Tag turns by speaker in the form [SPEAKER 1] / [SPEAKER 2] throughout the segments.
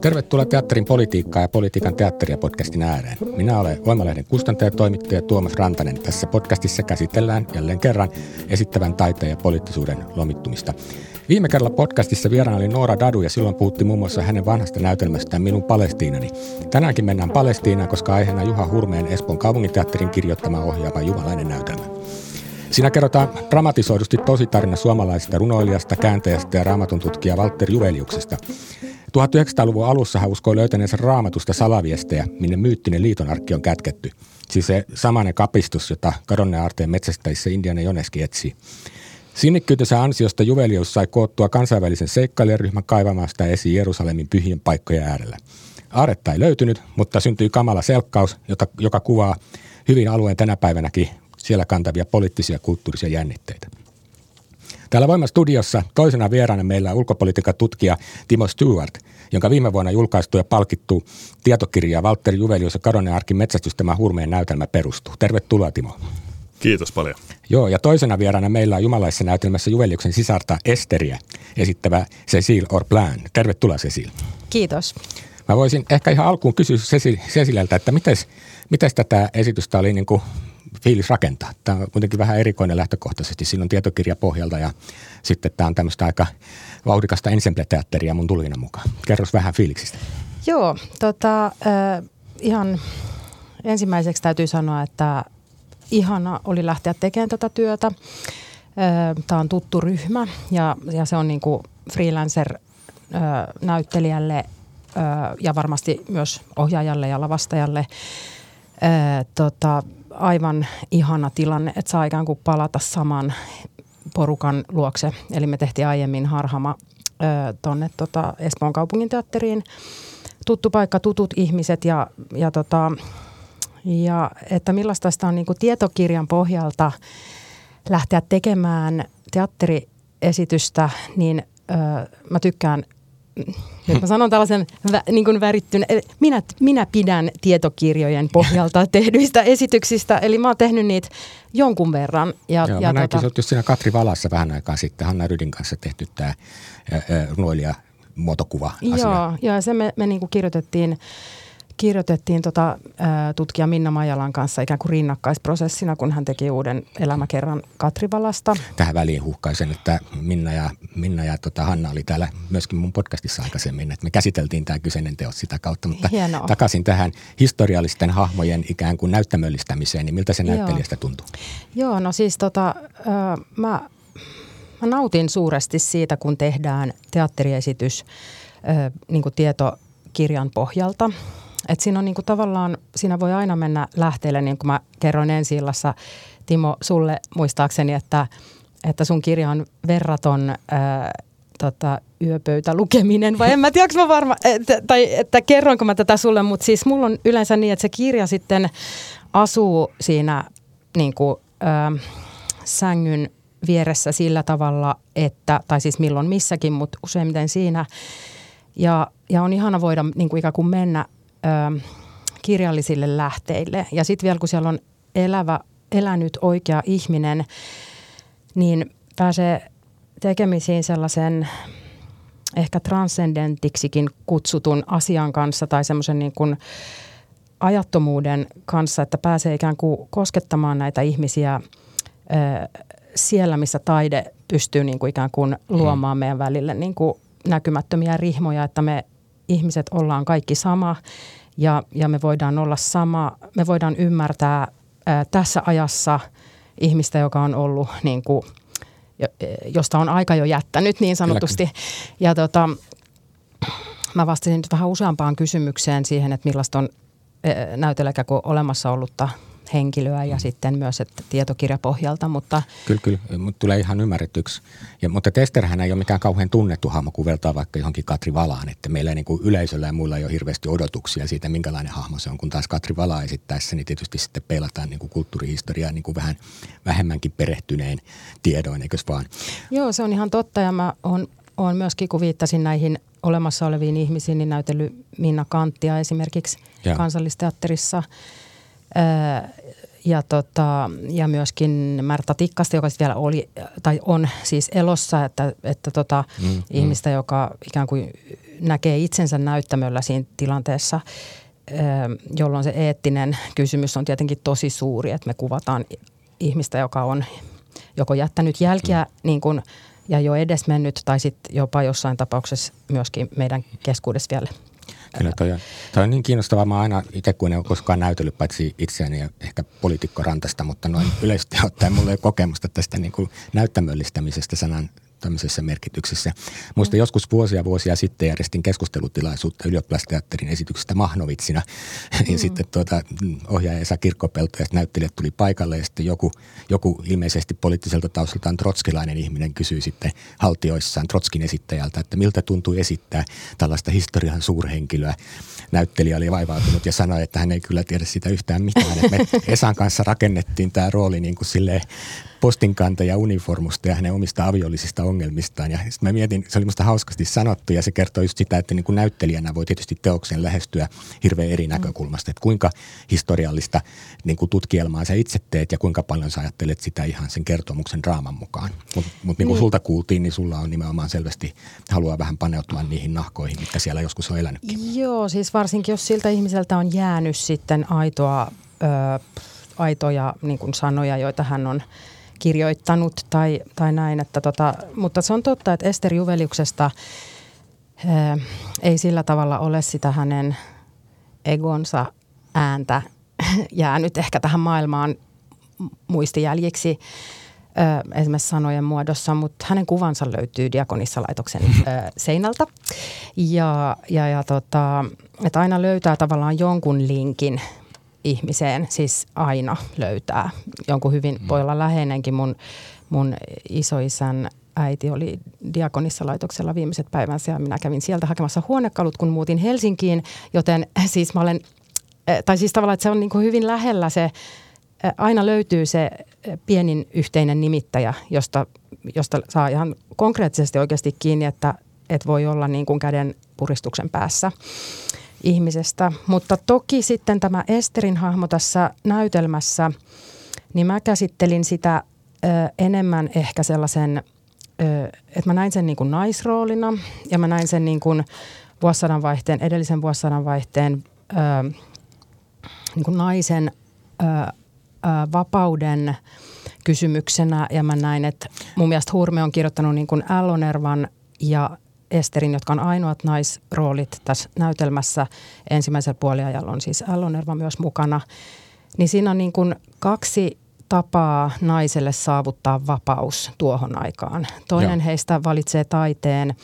[SPEAKER 1] Tervetuloa Teatterin politiikkaa ja politiikan teatteria podcastin ääreen. Minä olen Voimalehden kustantaja toimittaja Tuomas Rantanen. Tässä podcastissa käsitellään jälleen kerran esittävän taiteen ja poliittisuuden lomittumista. Viime kerralla podcastissa vieraana oli Noora Dadu ja silloin puhuttiin muun muassa hänen vanhasta näytelmästään Minun Palestiinani. Tänäänkin mennään Palestiinaan, koska aiheena Juha Hurmeen Espoon kaupunginteatterin kirjoittama ohjaava jumalainen näytelmä. Siinä kerrotaan dramatisoidusti tositarina suomalaisesta runoilijasta, kääntäjästä ja raamatun tutkija Walter Juveliuksesta. 1900-luvun alussa hän uskoi löytäneensä raamatusta salaviestejä, minne myyttinen liitonarkki on kätketty. Siis se samainen kapistus, jota kadonneen aarteen metsästäjissä Indiana Joneski etsii. Sinnikkyytensä ansiosta Juvelius sai koottua kansainvälisen seikkailijaryhmän kaivamasta esiin Jerusalemin pyhien paikkojen äärellä. Aaretta ei löytynyt, mutta syntyi kamala selkkaus, jota, joka kuvaa hyvin alueen tänä päivänäkin siellä kantavia poliittisia ja kulttuurisia jännitteitä. Täällä Voima studiossa toisena vieraana meillä on ulkopolitiikan tutkija Timo Stewart, jonka viime vuonna julkaistu ja palkittu tietokirja Walter Juvelius ja Karonen Arkin metsästystämä hurmeen näytelmä perustuu. Tervetuloa Timo.
[SPEAKER 2] Kiitos paljon.
[SPEAKER 1] Joo, ja toisena vieraana meillä on jumalaisessa näytelmässä Juveliuksen sisarta Esteriä esittävä Cecil Orplan. Tervetuloa Cecil.
[SPEAKER 3] Kiitos.
[SPEAKER 1] Mä voisin ehkä ihan alkuun kysyä Cecililtä, että miten tätä esitystä oli niin kuin fiilis rakentaa. Tämä on kuitenkin vähän erikoinen lähtökohtaisesti. Siinä on tietokirja pohjalta ja sitten tämä on tämmöistä aika vauhdikasta ensemble-teatteria mun tulina mukaan. Kerros vähän fiiliksistä.
[SPEAKER 3] Joo, tota, äh, ihan ensimmäiseksi täytyy sanoa, että ihana oli lähteä tekemään tätä työtä. Tämä on tuttu ryhmä ja, ja se on niin kuin freelancer-näyttelijälle ja varmasti myös ohjaajalle ja lavastajalle tota, aivan ihana tilanne, että saa ikään kuin palata saman porukan luokse. Eli me tehtiin aiemmin Harhama tuonne tota Espoon kaupungin teatteriin. Tuttu paikka, tutut ihmiset ja, ja, tota, ja että millaista sitä on niin kuin tietokirjan pohjalta lähteä tekemään teatteriesitystä, niin ö, mä tykkään nyt mä sanon tällaisen vä, niin kuin värittyn, minä, minä pidän tietokirjojen pohjalta tehdyistä esityksistä, eli mä oon tehnyt niitä jonkun verran.
[SPEAKER 1] Ja, Joo, ja mä tota... näinkin, siinä Katri Valassa vähän aikaa sitten, Hanna Rydin kanssa tehty tämä runoilija muotokuva
[SPEAKER 3] asia. Joo, ja se me, me niin kuin kirjoitettiin kirjoitettiin tota, tutkija Minna Majalan kanssa ikään kuin rinnakkaisprosessina, kun hän teki uuden elämäkerran Katrivalasta.
[SPEAKER 1] Tähän väliin huhkaisen, että Minna ja, Minna ja tota Hanna oli täällä myöskin mun podcastissa aikaisemmin, että me käsiteltiin tämä kyseinen teos sitä kautta, mutta Hienoa. takaisin tähän historiallisten hahmojen ikään kuin näyttämöllistämiseen, niin miltä se näyttelijästä tuntuu?
[SPEAKER 3] Joo, no siis tota, mä, mä nautin suuresti siitä, kun tehdään teatteriesitys niin kuin tietokirjan pohjalta – et siinä on niinku tavallaan, siinä voi aina mennä lähteelle, niin kuin mä kerroin ensi illassa, Timo, sulle muistaakseni, että, että sun kirja on verraton ää, tota, yöpöytälukeminen, vai en mä tiedä, mä varma, että, tai että kerroinko mä tätä sulle, mutta siis mulla on yleensä niin, että se kirja sitten asuu siinä niin kuin, ää, sängyn vieressä sillä tavalla, että, tai siis milloin missäkin, mutta useimmiten siinä. Ja, ja on ihana voida niin kuin ikään kuin mennä ö, kirjallisille lähteille. Ja sitten vielä kun siellä on elävä, elänyt oikea ihminen, niin pääsee tekemisiin sellaisen ehkä transcendentiksikin kutsutun asian kanssa tai semmoisen niin kuin ajattomuuden kanssa, että pääsee ikään kuin koskettamaan näitä ihmisiä ö, siellä, missä taide pystyy niin kuin ikään kuin luomaan meidän välille niin kuin näkymättömiä rihmoja, että me ihmiset ollaan kaikki sama ja, ja me voidaan olla sama, me voidaan ymmärtää ää, tässä ajassa ihmistä, joka on ollut niin kuin, josta on aika jo jättänyt niin sanotusti. Ja tota, mä vastasin nyt vähän useampaan kysymykseen siihen, että millaista on näytellä kuin olemassa ollutta henkilöä ja mm. sitten myös että tietokirjapohjalta, mutta...
[SPEAKER 1] Kyllä, kyllä, mutta tulee ihan ymmärretyksi. Ja, mutta Testerhän ei ole mikään kauhean tunnettu hahmo, kun vertaa vaikka johonkin Katri Valaan, että meillä ei niin kuin yleisöllä ja muilla ei ole hirveästi odotuksia siitä, minkälainen hahmo se on, kun taas Katri Vala esittäessä, niin tietysti sitten peilataan niin kuin kulttuurihistoriaa niin kuin vähän vähemmänkin perehtyneen tiedoin, eikös vaan?
[SPEAKER 3] Joo, se on ihan totta ja mä oon, oon myöskin, kun viittasin näihin olemassa oleviin ihmisiin, niin näytellyt Minna Kanttia esimerkiksi ja. kansallisteatterissa – ja, tota, ja myöskin Märta Tikkasta, joka vielä oli tai on siis elossa, että, että tota, mm, mm. ihmistä, joka ikään kuin näkee itsensä näyttämöllä siinä tilanteessa, jolloin se eettinen kysymys on tietenkin tosi suuri, että me kuvataan ihmistä, joka on joko jättänyt jälkiä mm. niin kuin, ja jo edesmennyt tai sitten jopa jossain tapauksessa myöskin meidän keskuudessa vielä
[SPEAKER 1] Kyllä toi on, toi on niin kiinnostavaa. Mä aina itse, kun en ole koskaan näytellyt paitsi itseäni ja ehkä poliitikkorantasta, mutta noin yleisesti ottaen mulla ei ole kokemusta tästä niin kuin näyttämöllistämisestä sanan tämmöisessä merkityksessä. Muista mm. joskus vuosia vuosia sitten järjestin keskustelutilaisuutta ylioppilasteatterin esityksestä Mahnovitsina. Mm. ja sitten tuota, ohjaaja Esa Kirkkopelto ja näyttelijät tuli paikalle ja sitten joku, joku ilmeisesti poliittiselta taustaltaan trotskilainen ihminen kysyi sitten haltioissaan Trotskin esittäjältä, että miltä tuntuu esittää tällaista historian suurhenkilöä. Näyttelijä oli vaivautunut ja sanoi, että hän ei kyllä tiedä sitä yhtään mitään. Me Esan kanssa rakennettiin tämä rooli niin kuin silleen postinkantaja uniformusta ja hänen omista aviollisista ongelmistaan. Ja sitten mä mietin, se oli musta hauskasti sanottu ja se kertoo just sitä, että niin kuin näyttelijänä voi tietysti teoksen lähestyä hirveän eri mm. näkökulmasta. Että kuinka historiallista niin kuin tutkielmaa sä itse teet ja kuinka paljon sä ajattelet sitä ihan sen kertomuksen draaman mukaan. Mutta mut niin kuin niin. sulta kuultiin, niin sulla on nimenomaan selvästi haluaa vähän paneutua niihin nahkoihin, mitkä siellä joskus on elänytkin.
[SPEAKER 3] Joo, siis varsinkin jos siltä ihmiseltä on jäänyt sitten aitoa, ö, aitoja niin kuin sanoja, joita hän on – kirjoittanut tai, tai näin. Että tota, mutta se on totta, että Ester Juveliuksesta ää, ei sillä tavalla ole sitä hänen egonsa ääntä jäänyt ehkä tähän maailmaan muistijäljiksi esimerkiksi sanojen muodossa, mutta hänen kuvansa löytyy Diakonissalaitoksen seinältä. Ja, ja, ja tota, että aina löytää tavallaan jonkun linkin ihmiseen siis aina löytää jonkun hyvin, mm. voi olla läheinenkin. Mun, mun isoisän äiti oli diakonissa laitoksella viimeiset päivänsä ja minä kävin sieltä hakemassa huonekalut, kun muutin Helsinkiin, joten siis mä olen, eh, tai siis tavallaan, että se on niin kuin hyvin lähellä se, eh, aina löytyy se eh, pienin yhteinen nimittäjä, josta, josta saa ihan konkreettisesti oikeasti kiinni, että, että voi olla niin kuin käden puristuksen päässä ihmisestä. Mutta toki sitten tämä Esterin hahmo tässä näytelmässä, niin mä käsittelin sitä ö, enemmän ehkä sellaisen, ö, että mä näin sen niin kuin naisroolina ja mä näin sen niin kuin vuosisadan vaihteen, edellisen vuosisadan vaihteen ö, niin kuin naisen ö, ö, vapauden kysymyksenä ja mä näin, että mun mielestä Hurme on kirjoittanut niin kuin Allonervan ja Esterin, jotka on ainoat naisroolit tässä näytelmässä. Ensimmäisellä puoliajalla on siis Allonerva myös mukana. Niin siinä on niin kuin kaksi tapaa naiselle saavuttaa vapaus tuohon aikaan. Toinen Joo. heistä valitsee taiteen.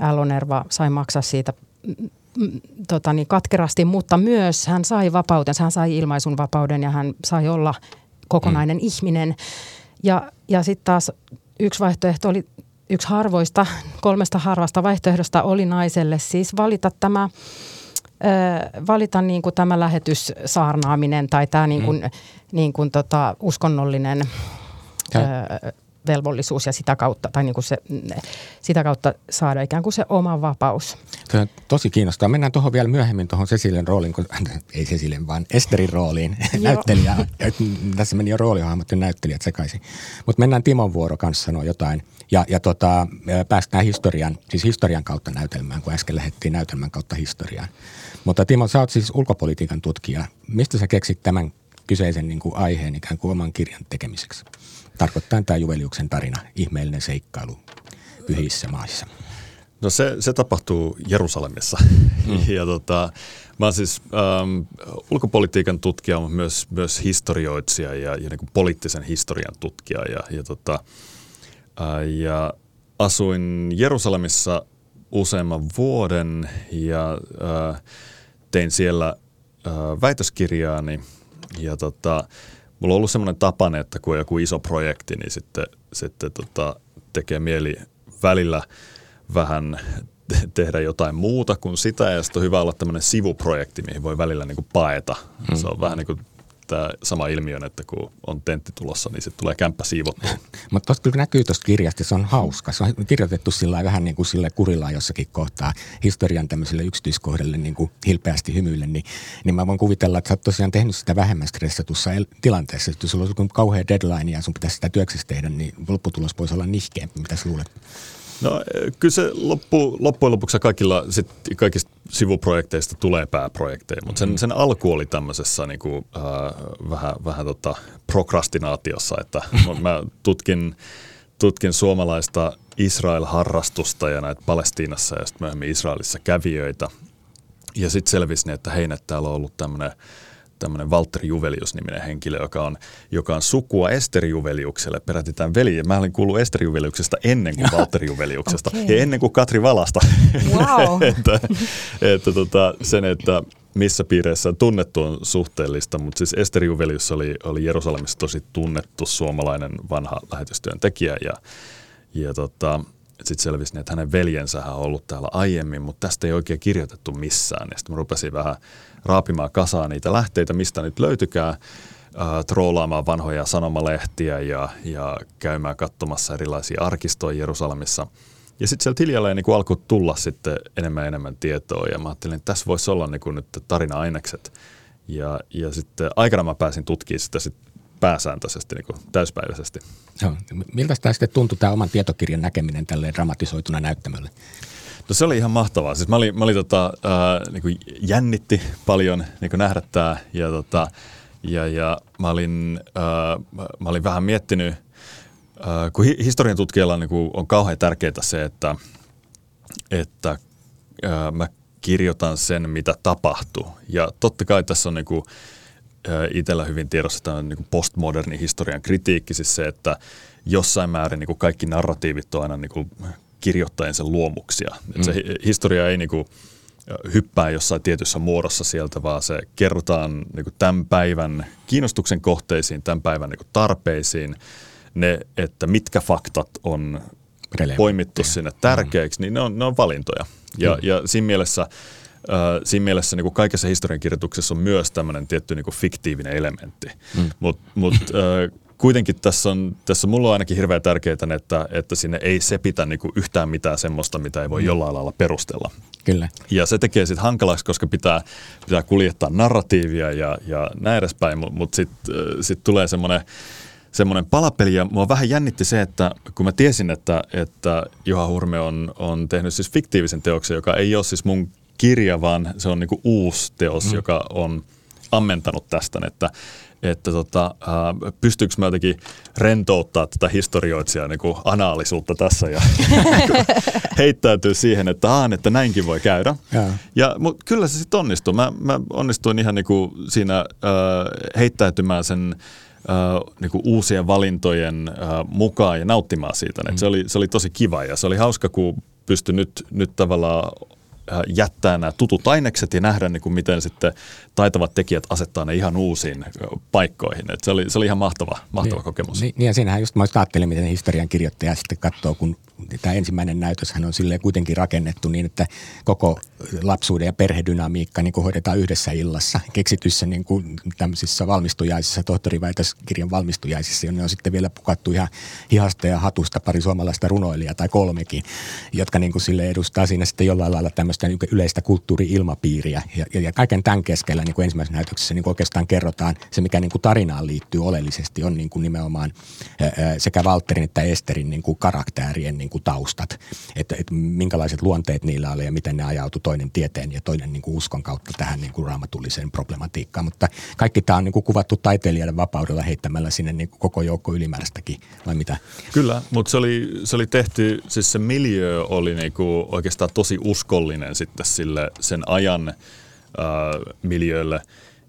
[SPEAKER 3] Allonerva sai maksaa siitä mm, mm, tota niin, katkerasti, mutta myös hän sai vapauden, hän sai ilmaisun vapauden ja hän sai olla kokonainen mm. ihminen. Ja, ja sitten taas yksi vaihtoehto oli yksi harvoista, kolmesta harvasta vaihtoehdosta oli naiselle siis valita tämä valita niin kuin tämä lähetyssaarnaaminen tai tämä niin kuin, mm. niin kuin tota uskonnollinen ö, velvollisuus ja sitä kautta, tai niin kuin se, sitä kautta saada ikään kuin se oma vapaus.
[SPEAKER 1] Se on tosi kiinnostavaa. Mennään tuohon vielä myöhemmin tuohon Cecilien rooliin, kun, ei Cecilien, vaan Esterin rooliin, näyttelijä. Tässä meni jo roolihahmot ja näyttelijät sekaisin. Mutta mennään Timon vuoro kanssa sanoa jotain. Ja, ja tota, päästään historian, siis historian kautta näytelmään, kun äsken lähdettiin näytelmän kautta historiaan. Mutta Timo, sä oot siis ulkopolitiikan tutkija. Mistä sä keksit tämän kyseisen niin kuin aiheen ikään kuin oman kirjan tekemiseksi? Tarkoittaa tämä Juveliuksen tarina, ihmeellinen seikkailu pyhissä maissa.
[SPEAKER 2] No se, se tapahtuu Jerusalemissa. Mm. ja tota, mä oon siis ähm, ulkopolitiikan tutkija, mutta myös, myös historioitsija ja, ja niin poliittisen historian tutkija. Ja, ja, tota, ja asuin Jerusalemissa useamman vuoden ja äh, tein siellä väitöskirjaani ja tota, mulla on ollut semmoinen tapane, että kun on joku iso projekti, niin sitten, sitten tota, tekee mieli välillä vähän tehdä jotain muuta kuin sitä ja sitten on hyvä olla tämmöinen sivuprojekti, mihin voi välillä niin kuin paeta. Mm. Se on vähän niin kuin tämä sama ilmiö, että kun on tentti tulossa, niin sitten tulee kämppä siivottua.
[SPEAKER 1] Mutta tuosta kyllä näkyy tuosta kirjasta, se on hauska. Se on kirjoitettu sillä vähän niin kuin sille kurillaan jossakin kohtaa historian tämmöiselle yksityiskohdelle niin kuin hilpeästi hymyille, niin, niin mä voin kuvitella, että sä oot tosiaan tehnyt sitä vähemmän stressatussa tilanteessa. Jos sulla on kauhea deadline ja sun pitäisi sitä työksessä tehdä, niin lopputulos voisi olla nihkeämpi. Mitä sä luulet?
[SPEAKER 2] No kyllä se loppu, loppujen lopuksi kaikilla, sit, kaikista sivuprojekteista tulee pääprojekteja, mutta sen, mm. sen alku oli tämmöisessä niin kuin, äh, vähän, vähän tota prokrastinaatiossa, että mä tutkin, tutkin suomalaista Israel-harrastusta ja näitä Palestiinassa ja sitten myöhemmin Israelissa kävijöitä. Ja sitten selvisi, että hei, täällä on ollut tämmöinen tämmöinen Walter Juvelius-niminen henkilö, joka on, joka on sukua Ester Juveliukselle, peräti tämän veli. Mä olin kuullut Ester Juveliuksesta ennen kuin Walter Juveliuksesta okay. ja ennen kuin Katri Valasta.
[SPEAKER 3] Wow.
[SPEAKER 2] että, että tota, sen, että missä piireissä tunnettu on suhteellista, mutta siis Ester Juvelius oli, oli Jerusalemissa tosi tunnettu suomalainen vanha lähetystyöntekijä ja, ja tota, sitten selvisi, että hänen veljensä on ollut täällä aiemmin, mutta tästä ei oikein kirjoitettu missään. Ja sitten mä rupesin vähän raapimaan kasaan niitä lähteitä, mistä nyt löytykää, troolaamaan vanhoja sanomalehtiä ja, ja käymään katsomassa erilaisia arkistoja Jerusalemissa. Ja sitten sieltä hiljalleen niin alkoi tulla sitten enemmän ja enemmän tietoa ja mä ajattelin, että tässä voisi olla niin kuin nyt tarina-ainekset. Ja, ja sitten aikana mä pääsin tutkimaan sitä sit pääsääntöisesti niin kuin täyspäiväisesti.
[SPEAKER 1] Joo. Miltä tämä sitten tuntui tämä oman tietokirjan näkeminen tälle dramatisoituna näyttämölle?
[SPEAKER 2] No se oli ihan mahtavaa. Siis mä olin, mä olin tota, äh, niin kuin jännitti paljon niin kuin nähdä tämä ja, tota, ja, ja mä, olin, äh, mä olin vähän miettinyt, äh, kun hi- historian tutkijalla niin kuin on kauhean tärkeää se, että, että äh, mä kirjoitan sen, mitä tapahtuu. Ja totta kai tässä on niin kuin, itsellä hyvin tiedossa tämä niin postmoderni historian kritiikki, siis se, että jossain määrin niin kuin kaikki narratiivit on aina niin kuin kirjoittajan sen luomuksia. Mm. se historia ei niin kuin hyppää jossain tietyssä muodossa sieltä, vaan se kerrotaan niin kuin tämän päivän kiinnostuksen kohteisiin, tämän päivän niin kuin tarpeisiin, ne, että mitkä faktat on poimittu sinne tärkeiksi, mm. niin ne on, ne on valintoja. Ja, mm. ja siinä mielessä – Uh, siinä mielessä niin kuin kaikessa historiankirjoituksessa on myös tämmöinen tietty niin kuin fiktiivinen elementti. Mm. Mutta mut, uh, kuitenkin tässä on, tässä mulla on ainakin hirveän tärkeää, että, että sinne ei sepitä niin kuin yhtään mitään semmoista, mitä ei voi mm. jollain lailla perustella.
[SPEAKER 1] Kyllä.
[SPEAKER 2] Ja se tekee sitten hankalaksi, koska pitää, pitää kuljettaa narratiivia ja, ja näin edespäin, mutta mut sitten sit tulee semmoinen semmoinen palapeli ja mua vähän jännitti se, että kun mä tiesin, että, että Juha Hurme on, on tehnyt siis fiktiivisen teoksen, joka ei ole siis mun kirja, vaan se on niinku uusi teos, mm. joka on ammentanut tästä, että, että tota, äh, pystyykö mä jotenkin rentouttaa tätä historioitsijaa niin kuin anaalisuutta tässä ja heittäytyy siihen, että, aan, että näinkin voi käydä. Ja, ja mut kyllä se sitten onnistui. Mä, mä onnistuin ihan niin kuin siinä äh, heittäytymään sen äh, niin kuin uusien valintojen äh, mukaan ja nauttimaan siitä. Mm. se, oli, se oli tosi kiva ja se oli hauska, kun pystyi nyt, nyt tavallaan jättää nämä tutut ainekset ja nähdä, niin kuin miten sitten taitavat tekijät asettaa ne ihan uusiin äh, paikkoihin. Et se, oli, se oli ihan mahtava, mahtava
[SPEAKER 1] niin,
[SPEAKER 2] kokemus.
[SPEAKER 1] Niin, niin ja siinähän just mä ajattelin, miten historian kirjoittaja sitten katsoo, kun tämä ensimmäinen näytöshän on sille kuitenkin rakennettu niin, että koko lapsuuden ja perhedynamiikka niin kuin hoidetaan yhdessä illassa. Keksityssä niin kuin tämmöisissä valmistujaisissa, tohtoriväitöskirjan valmistujaisissa, jonne on sitten vielä pukattu ihan hihasta ja hatusta pari suomalaista runoilijaa tai kolmekin, jotka niin kuin sille edustaa siinä sitten jollain lailla tämmöistä niin yleistä kulttuuri-ilmapiiriä. Ja, ja, ja kaiken tämän keskellä niin kuin ensimmäisessä näytöksessä niin kuin oikeastaan kerrotaan se, mikä niin kuin tarinaan liittyy oleellisesti, on niin kuin nimenomaan sekä Walterin että Esterin niin kuin karaktäärien niin kuin taustat, että, että minkälaiset luonteet niillä oli ja miten ne ajautui toinen tieteen ja toinen niin kuin uskon kautta tähän niin kuin raamatulliseen problematiikkaan. Mutta kaikki tämä on niin kuin kuvattu taiteilijoiden vapaudella heittämällä sinne niin kuin koko joukko ylimääräistäkin, vai mitä?
[SPEAKER 2] Kyllä, mutta se oli, se oli tehty, siis se miljö oli niin kuin oikeastaan tosi uskollinen sitten sille sen ajan äh, miljöille.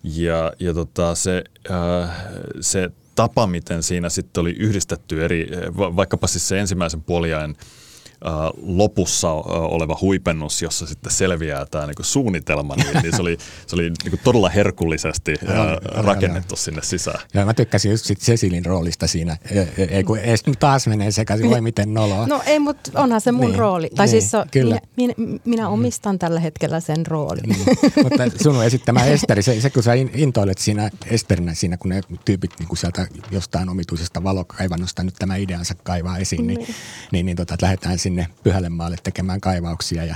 [SPEAKER 2] Ja, ja tota, se, äh, se tapa, miten siinä sitten oli yhdistetty eri, vaikkapa siis se ensimmäisen puoliajan lopussa oleva huipennus, jossa sitten selviää tämä niin suunnitelma, niin, niin se oli, se oli niin todella herkullisesti ja, rakennettu sinne sisään.
[SPEAKER 1] Ja mä tykkäsin just sit Cecilin roolista siinä, ei kun ees taas menee sekaisin, voi miten noloa.
[SPEAKER 3] No ei, mutta onhan se mun niin, rooli. Tai niin, siis so, kyllä. Minä, minä, minä omistan tällä hetkellä sen roolin. Niin.
[SPEAKER 1] mutta sun esittämä Esteri, se, se kun sä intoilet siinä Esterinä siinä, kun ne tyypit niin kun sieltä jostain omituisesta valokaivannosta nyt tämä ideansa kaivaa esiin, niin, niin, niin, niin tota, lähdetään sinne Pyhälle maalle tekemään kaivauksia ja,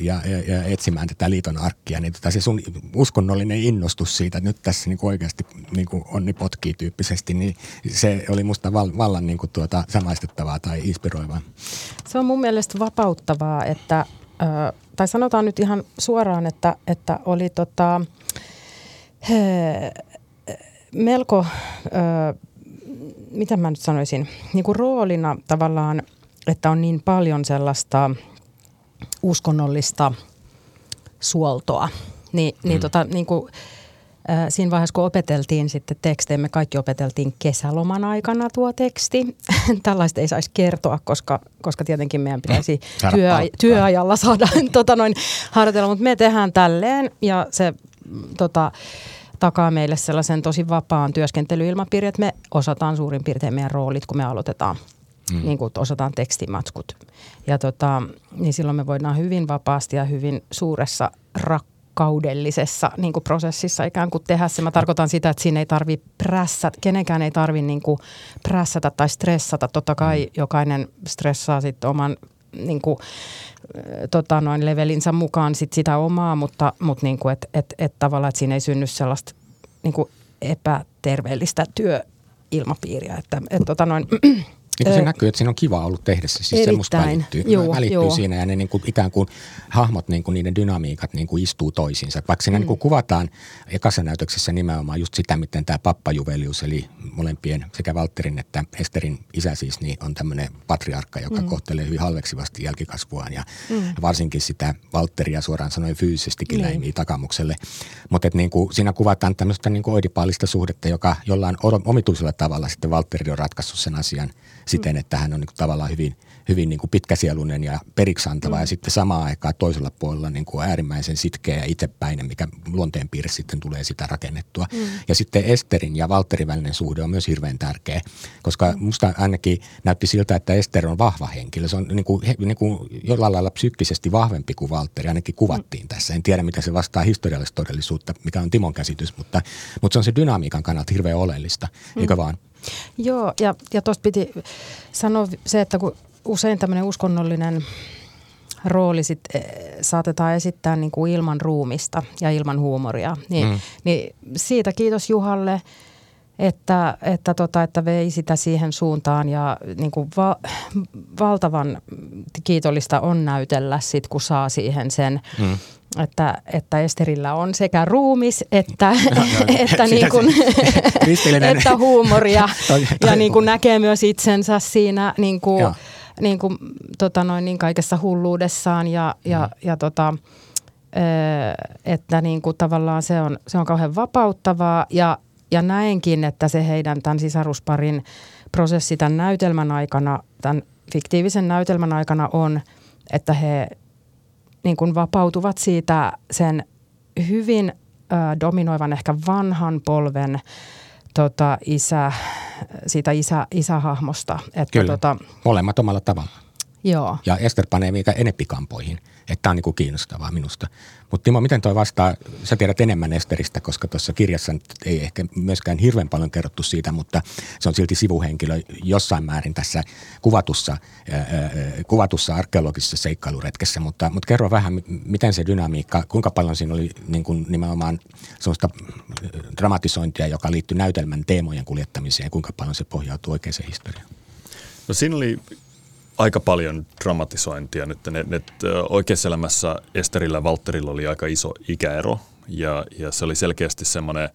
[SPEAKER 1] ja, ja, ja etsimään tätä liiton arkkia, niin tota, se sun uskonnollinen innostus siitä, että nyt tässä niin oikeasti niin kuin onni potkii tyyppisesti, niin se oli musta val, vallan niin kuin tuota, samaistettavaa tai inspiroivaa.
[SPEAKER 3] Se on mun mielestä vapauttavaa, että, tai sanotaan nyt ihan suoraan, että, että oli tota, he, melko, mitä mä nyt sanoisin, niin kuin roolina tavallaan, että on niin paljon sellaista uskonnollista suoltoa, niin, niin, mm. tota, niin kuin, siinä vaiheessa, kun opeteltiin sitten tekstejä, me kaikki opeteltiin kesäloman aikana tuo teksti. Tällaista ei saisi kertoa, koska, koska tietenkin meidän pitäisi työ, työajalla saada tota noin, harjoitella, mutta me tehdään tälleen ja se tota, takaa meille sellaisen tosi vapaan työskentelyilmapiiri, että me osataan suurin piirtein meidän roolit, kun me aloitetaan mm. niin kuin osataan tekstimatskut. Ja tota, niin silloin me voidaan hyvin vapaasti ja hyvin suuressa rakkaudellisessa niin kuin prosessissa ikään kuin tehdä se. Mä tarkoitan sitä, että siinä ei tarvi prässätä, kenenkään ei tarvi niin kuin prässätä tai stressata. Totta kai mm. jokainen stressaa sitten oman niin kuin, tota noin levelinsä mukaan sit sitä omaa, mutta, mutta niin kuin, et, et, et tavallaan, että siinä ei synny sellaista niin kuin epäterveellistä työilmapiiriä. Että, et, tota noin,
[SPEAKER 1] Niin se näkyy, että siinä on kiva ollut tehdä se. Siis Erittäin. se musta välittyy, joo, välittyy joo. siinä ja ne niin kuin, ikään kuin hahmot, niin kuin niiden dynamiikat niin kuin istuu toisiinsa. Vaikka siinä mm. niin kuin kuvataan ekassa näytöksessä nimenomaan just sitä, miten tämä pappajuvelius, eli molempien sekä Valterin että Esterin isä siis, niin on tämmöinen patriarkka, joka mm. kohtelee hyvin halveksivasti jälkikasvuaan ja mm. varsinkin sitä Valteria suoraan sanoen fyysisestikin mm. läimii takamukselle. Mutta niin kuin, siinä kuvataan tämmöistä niin kuin oidipaalista suhdetta, joka jollain omituisella tavalla sitten Valtteri on ratkaissut sen asian – siten, että hän on niin kuin tavallaan hyvin, hyvin niin kuin pitkäsieluinen ja periksantava mm. ja sitten samaan aikaan toisella puolella niin kuin äärimmäisen sitkeä ja itsepäinen, mikä luonteenpiirre sitten tulee sitä rakennettua. Mm. Ja sitten Esterin ja Valterin välinen suhde on myös hirveän tärkeä, koska mm. musta ainakin näytti siltä, että Ester on vahva henkilö. Se on niin kuin, niin kuin jollain lailla psyykkisesti vahvempi kuin Valtteri, ainakin kuvattiin mm. tässä. En tiedä, mitä se vastaa historiallista todellisuutta, mikä on Timon käsitys, mutta, mutta se on se dynamiikan kannalta hirveän oleellista, mm. eikö vaan?
[SPEAKER 3] Joo, ja, ja tuosta piti sanoa se, että kun usein tämmöinen uskonnollinen rooli sit, e, saatetaan esittää niin kuin ilman ruumista ja ilman huumoria, niin, mm. niin siitä kiitos Juhalle, että, että, tota, että vei sitä siihen suuntaan ja niin kuin va, valtavan kiitollista on näytellä sit, kun saa siihen sen mm että, että Esterillä on sekä ruumis että, no, no, että, niin kuin, että huumoria. Ja niin kuin näkee myös itsensä siinä niin kuin, niin kuin, tota noin, niin kaikessa hulluudessaan ja, ja, mm. ja tota, että niin kuin tavallaan se on, se on kauhean vapauttavaa. Ja, ja näenkin, että se heidän tämän sisarusparin prosessi tämän näytelmän aikana, tämän fiktiivisen näytelmän aikana on, että he niin kuin vapautuvat siitä sen hyvin ö, dominoivan ehkä vanhan polven tota, isä, siitä isä, isähahmosta.
[SPEAKER 1] Että, Kyllä, tota, molemmat omalla tavalla.
[SPEAKER 3] Joo.
[SPEAKER 1] Ja Ester panee mikä enempikampoihin. Että tämä on niin kiinnostavaa minusta. Mutta Timo, miten toi vastaa, sä tiedät enemmän Esteristä, koska tuossa kirjassa ei ehkä myöskään hirveän paljon kerrottu siitä, mutta se on silti sivuhenkilö jossain määrin tässä kuvatussa, kuvatussa arkeologisessa seikkailuretkessä. Mutta, mutta kerro vähän, miten se dynamiikka, kuinka paljon siinä oli niin kuin nimenomaan sellaista dramatisointia, joka liittyy näytelmän teemojen kuljettamiseen kuinka paljon se pohjautuu oikeaan historiaan?
[SPEAKER 2] No siinä oli aika paljon dramatisointia nyt. Ne, ne, oikeassa elämässä Esterillä ja Valterilla oli aika iso ikäero ja, ja se oli selkeästi semmoinen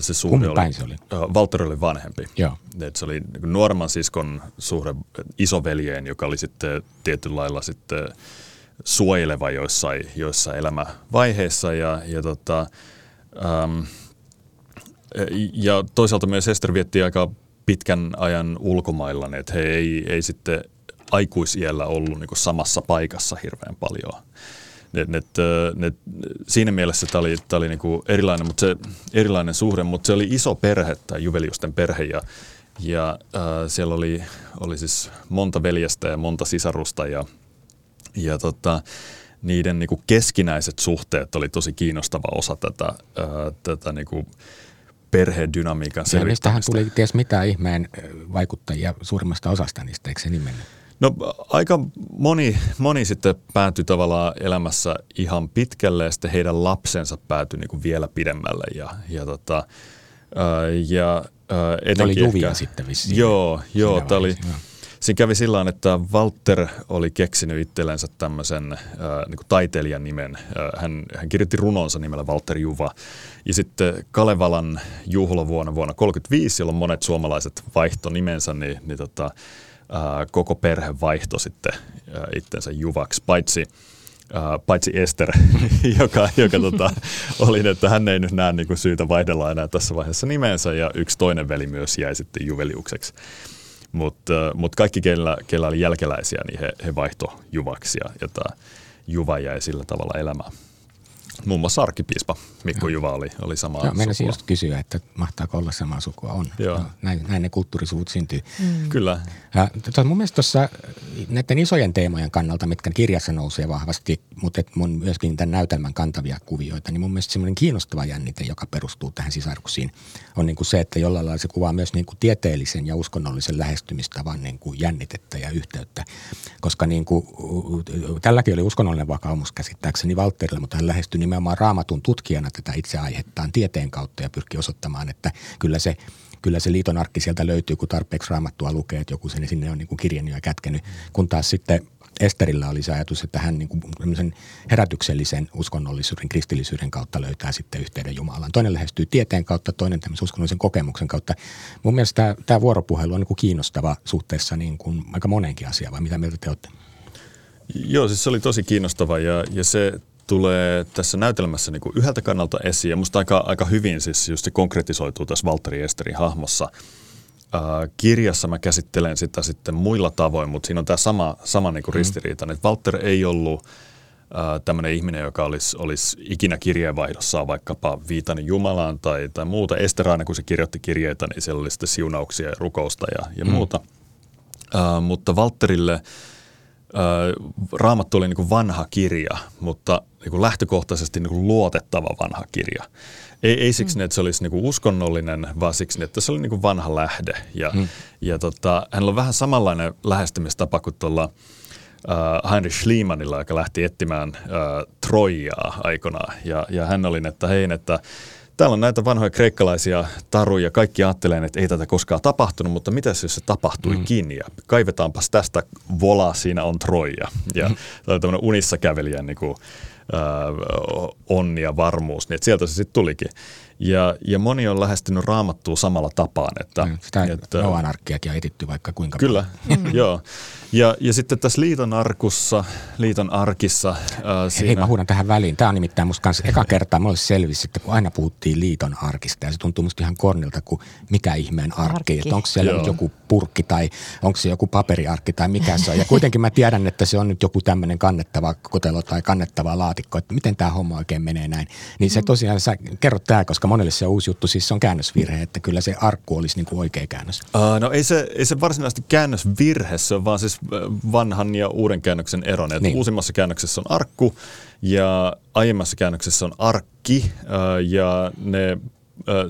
[SPEAKER 2] se suhde
[SPEAKER 1] oli, se oli?
[SPEAKER 2] Valtteri oli vanhempi.
[SPEAKER 1] Joo.
[SPEAKER 2] Et se oli niin nuoremman siskon suhde isoveljeen, joka oli sitten tietyllä lailla sitten suojeleva joissain, joissain elämävaiheissa. Ja, ja, tota, ähm, ja toisaalta myös Ester vietti aika pitkän ajan ulkomailla, että he ei, ei sitten aikuisiellä ollut niin kuin samassa paikassa hirveän paljon. Et, et, et, siinä mielessä tämä oli, tää oli niinku erilainen, mutta se, erilainen suhde, mutta se oli iso perhe, tämä Juveliusten perhe, ja, ja äh, siellä oli, oli siis monta veljestä ja monta sisarusta, ja, ja tota, niiden niinku keskinäiset suhteet oli tosi kiinnostava osa tätä, äh, tätä niinku perhedynamiikan selvittämistä. Ja
[SPEAKER 1] niistähän tuli ties mitä ihmeen vaikuttajia suurimmasta osasta niistä, eikö se niin mennyt?
[SPEAKER 2] No aika moni, moni sitten päätyi tavallaan elämässä ihan pitkälle ja sitten heidän lapsensa päätyi niin kuin vielä pidemmälle. Ja, ja, tota, ja
[SPEAKER 1] etenkin oli juvia ehkä, sitten vissiin.
[SPEAKER 2] Joo, joo tämä oli, Siinä kävi sillä että Walter oli keksinyt itsellensä tämmöisen äh, niin taiteilijan nimen. Äh, hän, hän kirjoitti runonsa nimellä Walter Juva. Ja sitten Kalevalan juhlavuonna vuonna 1935, jolloin monet suomalaiset vaihto nimensä, niin, niin tota, ää, koko perhe vaihto sitten ää, itsensä juvaksi, paitsi paitsi Ester, joka, joka tota, oli, että hän ei nyt näe niin syytä vaihdella enää tässä vaiheessa nimensä, ja yksi toinen veli myös jäi sitten juveliukseksi. Mutta mut kaikki, keillä, keillä oli jälkeläisiä, niin he, he vaihto juvaksi, ja, ja tämä juva jäi sillä tavalla elämään. Muun muassa arkkipiispa Mikko Juva oli, oli samaa
[SPEAKER 1] Joo, sukua. just kysyä, että mahtaako olla samaa sukua. On. Joo. Joo, näin, näin ne kulttuurisuvut syntyy.
[SPEAKER 2] Mm. Kyllä.
[SPEAKER 1] Ja, tota, mun mielestä tuossa näiden isojen teemojen kannalta, mitkä kirjassa nousee vahvasti, mutta et mun myöskin tämän näytelmän kantavia kuvioita, niin mun mielestä semmoinen kiinnostava jännite, joka perustuu tähän sisaruksiin, on niin kuin se, että jollain lailla se kuvaa myös niin kuin tieteellisen ja uskonnollisen lähestymistavan niin kuin jännitettä ja yhteyttä. Koska niin kuin, tälläkin oli uskonnollinen vakaumus käsittääkseni Valterilla, mutta hän lähestyi nimenomaan raamatun tutkijana tätä itse aihettaan tieteen kautta ja pyrkii osoittamaan, että kyllä se kyllä se liiton arkki sieltä löytyy, kun tarpeeksi raamattua lukee, että joku sen sinne on niin kuin kirjannut ja kätkenyt. Kun taas sitten Esterillä oli se ajatus, että hän niin kuin herätyksellisen uskonnollisuuden, kristillisyyden kautta löytää sitten yhteyden Jumalaan. Toinen lähestyy tieteen kautta, toinen tämmöisen uskonnollisen kokemuksen kautta. Mun mielestä tämä, tämä vuoropuhelu on niin kuin kiinnostava suhteessa niin kuin aika monenkin asiaan, vai mitä mieltä te olette?
[SPEAKER 2] Joo, siis se oli tosi kiinnostava ja, ja se tulee tässä näytelmässä niin kuin yhdeltä kannalta esiin. Ja musta aika, aika hyvin siis just se konkretisoituu tässä Valtteri Esterin hahmossa. Äh, kirjassa mä käsittelen sitä sitten muilla tavoin, mutta siinä on tämä sama, sama niin kuin mm. ristiriita. Että Walter ei ollut tämmöinen ihminen, joka olisi, olisi ikinä kirjeenvaihdossa vaikkapa viitannut Jumalaan tai, tai muuta. Ester aina kun se kirjoitti kirjeitä, niin siellä oli sitten siunauksia ja rukousta ja, ja mm. muuta. Äh, mutta Walterille – Raamattu oli niin kuin vanha kirja, mutta niin kuin lähtökohtaisesti niin kuin luotettava vanha kirja. Ei, ei siksi, mm. että se olisi niin kuin uskonnollinen, vaan siksi, että se oli niin kuin vanha lähde. Ja, mm. ja tota, hänellä on vähän samanlainen lähestymistapa kuin tuolla uh, Heinrich Schliemannilla, joka lähti etsimään uh, Trojaa aikanaan. Ja, ja hän oli, että hei, että Täällä on näitä vanhoja kreikkalaisia taruja. Kaikki ajattelee, että ei tätä koskaan tapahtunut, mutta mitä jos se tapahtuikin? Mm. Ja kaivetaanpas tästä vola, siinä on Troja. Ja mm. tämmöinen unissa kävelijän niin kuin, äh, onni ja varmuus. Niin että sieltä se sitten tulikin. Ja, ja moni on lähestynyt raamattua samalla tapaan. Että,
[SPEAKER 1] mm, sitä että, on etitty vaikka kuinka
[SPEAKER 2] Kyllä, joo. Ja, ja sitten tässä liiton arkussa, liiton arkissa. Äh,
[SPEAKER 1] siinä... Hei, mä huudan tähän väliin. Tämä on nimittäin musta kanssa eka kertaa mulle selvisi, että kun aina puhuttiin liiton arkista ja se tuntuu musta ihan kornilta kuin mikä ihmeen arkki. arkki. Että onko siellä nyt joku purkki tai onko se joku paperiarkki tai mikä se on. Ja kuitenkin mä tiedän, että se on nyt joku tämmöinen kannettava kotelo tai kannettava laatikko, että miten tämä homma oikein menee näin. Niin se mm. tosiaan, sä kerrot tämä, koska monelle se on uusi juttu, siis se on käännösvirhe, että kyllä se arkku olisi niin kuin oikea käännös.
[SPEAKER 2] Uh, no ei se, ei se varsinaisesti käännösvirhe, se on vaan siis vanhan ja uuden käännöksen eron. Niin. Uusimmassa käännöksessä on arkku ja aiemmassa käännöksessä on arkki ja ne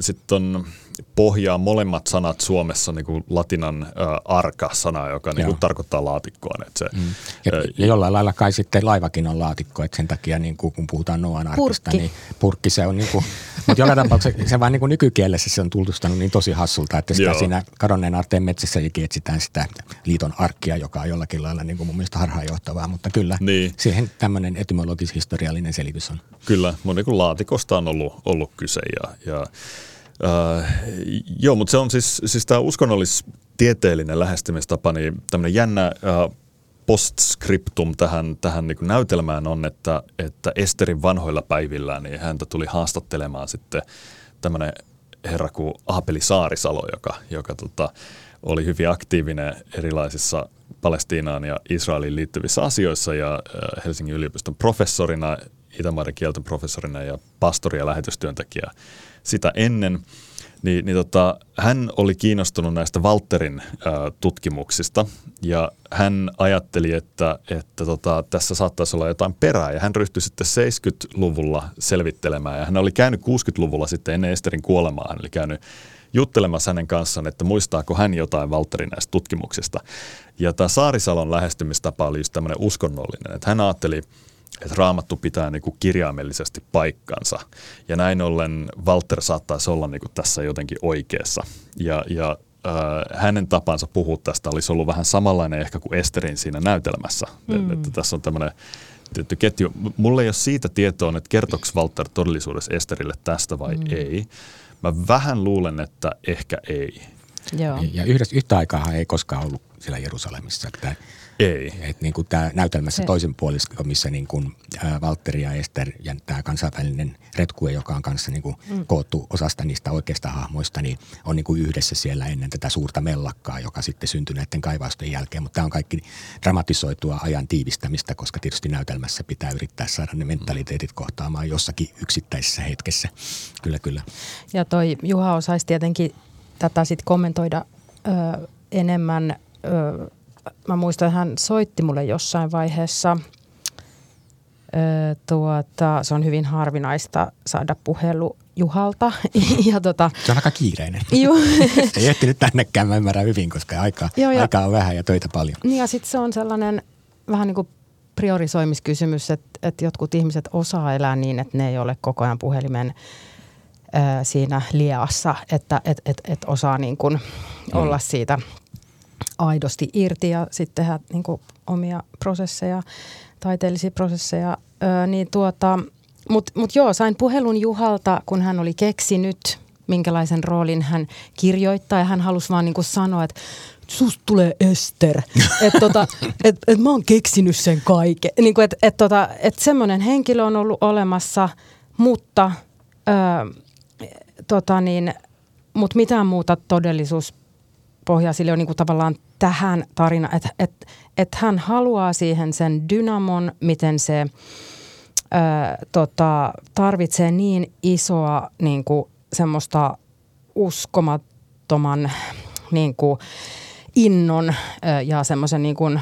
[SPEAKER 2] sitten on pohjaa molemmat sanat Suomessa niin kuin latinan ä, arka-sana, joka niin kuin tarkoittaa laatikkoa. Että se, mm.
[SPEAKER 1] ja, ä, ja jollain lailla kai sitten laivakin on laatikko, että sen takia niin kuin, kun puhutaan Noan arkista, purkki. niin purkki se on niin kuin, mutta joka tapauksessa se vaan niin kuin nykykielessä se on tultustanut niin tosi hassulta, että sitä Joo. siinä kadonneen arteen metsässä etsitään sitä liiton arkkia, joka on jollakin lailla niin kuin mun mielestä harhaanjohtavaa, mutta kyllä niin. siihen tämmöinen etymologis-historiallinen selitys on.
[SPEAKER 2] Kyllä, mun niin kuin laatikosta on ollut, ollut kyse ja, ja Uh, joo, mutta se on siis, siis tämä uskonnollis-tieteellinen lähestymistapa, niin tämmöinen jännä uh, postscriptum tähän, tähän niin näytelmään on, että, että Esterin vanhoilla päivillä niin häntä tuli haastattelemaan sitten tämmöinen herra kuin Aapeli Saarisalo, joka, joka tota, oli hyvin aktiivinen erilaisissa Palestiinaan ja Israeliin liittyvissä asioissa ja äh, Helsingin yliopiston professorina, Itämaiden kielten professorina ja pastori ja lähetystyöntekijä sitä ennen – niin, niin tota, hän oli kiinnostunut näistä Walterin ää, tutkimuksista. Ja hän ajatteli, että, että tota, tässä saattaisi olla jotain perää. Ja hän ryhtyi sitten 70-luvulla selvittelemään. Ja hän oli käynyt 60-luvulla sitten ennen Esterin kuolemaa, oli käynyt juttelemassa hänen kanssaan, että muistaako hän jotain Walterin näistä tutkimuksista. Ja tämä Saarisalon lähestymistapa oli just tämmöinen uskonnollinen, että hän ajatteli, että raamattu pitää niin kuin kirjaimellisesti paikkansa. Ja näin ollen Walter saattaisi olla niin kuin tässä jotenkin oikeassa. Ja, ja äh, hänen tapansa puhua tästä olisi ollut vähän samanlainen ehkä kuin Esterin siinä näytelmässä. Mm. Että tässä on tämmöinen tietty ketju. Mulla ei ole siitä tietoa, että kertoiko Walter todellisuudessa Esterille tästä vai mm. ei. Mä vähän luulen, että ehkä ei.
[SPEAKER 1] Joo. Ja yhdessä, yhtä aikaa ei koskaan ollut siellä Jerusalemissa. Että
[SPEAKER 2] ei.
[SPEAKER 1] Et niin kuin tämä näytelmässä toisen puolisko, missä niin kuin, ä, Valtteri ja Ester ja tämä kansainvälinen retkue, joka on kanssa niin kuin mm. koottu osasta niistä oikeista hahmoista, niin on niin kuin yhdessä siellä ennen tätä suurta mellakkaa, joka sitten syntyi näiden kaivausten jälkeen. Mutta tämä on kaikki dramatisoitua ajan tiivistämistä, koska tietysti näytelmässä pitää yrittää saada ne mentaliteetit kohtaamaan jossakin yksittäisessä hetkessä. Kyllä, kyllä.
[SPEAKER 3] Ja toi Juha osaisi tietenkin tätä sitten kommentoida ö, enemmän ö, mä muistan, että hän soitti mulle jossain vaiheessa. Ö, tuota, se on hyvin harvinaista saada puhelu Juhalta.
[SPEAKER 1] ja tota, se on aika kiireinen.
[SPEAKER 3] Ju-
[SPEAKER 1] Ei ehtinyt tännekään, mä ymmärrän hyvin, koska aikaa, joo, ja, aikaa on vähän ja töitä paljon.
[SPEAKER 3] Niin ja sitten se on sellainen vähän niin kuin priorisoimiskysymys, että, että jotkut ihmiset osaa elää niin, että ne ei ole koko ajan puhelimen ö, siinä liassa, että et, et, et osaa niin kuin mm. olla siitä – aidosti irti ja sitten tehdä niin kuin omia prosesseja, taiteellisia prosesseja. Öö, niin tuota, Mutta mut joo, sain puhelun Juhalta, kun hän oli keksinyt, minkälaisen roolin hän kirjoittaa ja hän halusi vaan niin kuin sanoa, että susta tulee Ester. että tota, et, et mä oon keksinyt sen kaiken. Niin että et, tota, et semmoinen henkilö on ollut olemassa, mutta, öö, tota niin, mutta mitään muuta todellisuus pohjaa sille on niin kuin tavallaan tähän tarinaan, että et, et hän haluaa siihen sen dynamon, miten se ö, tota, tarvitsee niin isoa niin kuin semmoista uskomattoman niin kuin innon ö, ja semmoisen niin kuin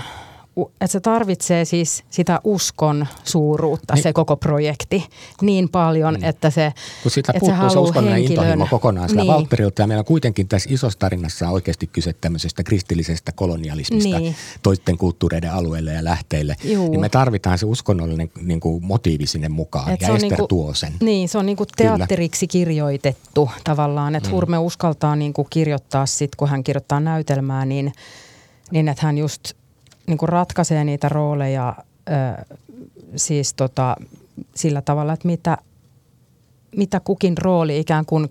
[SPEAKER 3] että se tarvitsee siis sitä uskon suuruutta, niin. se koko projekti, niin paljon, niin. että se
[SPEAKER 1] Kun siitä että puuttuu se, se uskonnollinen intohimo kokonaan sitä niin. Valtterilta, ja meillä on kuitenkin tässä isossa tarinassa oikeasti kyse tämmöisestä kristillisestä kolonialismista niin. toisten kulttuureiden alueelle ja lähteille, Juu. niin me tarvitaan se uskonnollinen niin kuin motiivi sinne mukaan, Et ja Ester niinku, tuo sen.
[SPEAKER 3] Niin, se on niin kuin teatteriksi Kyllä. kirjoitettu tavallaan, että mm. Hurme uskaltaa niin kuin kirjoittaa sitten, kun hän kirjoittaa näytelmää, niin, niin että hän just niin kuin ratkaisee niitä rooleja ö, siis tota, sillä tavalla, että mitä, mitä kukin rooli ikään kuin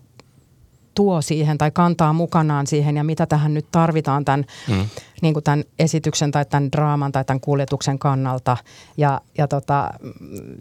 [SPEAKER 3] tuo siihen tai kantaa mukanaan siihen ja mitä tähän nyt tarvitaan tämän, mm. Niin kuin tämän esityksen tai tämän draaman tai tämän kuljetuksen kannalta. Ja, ja tota,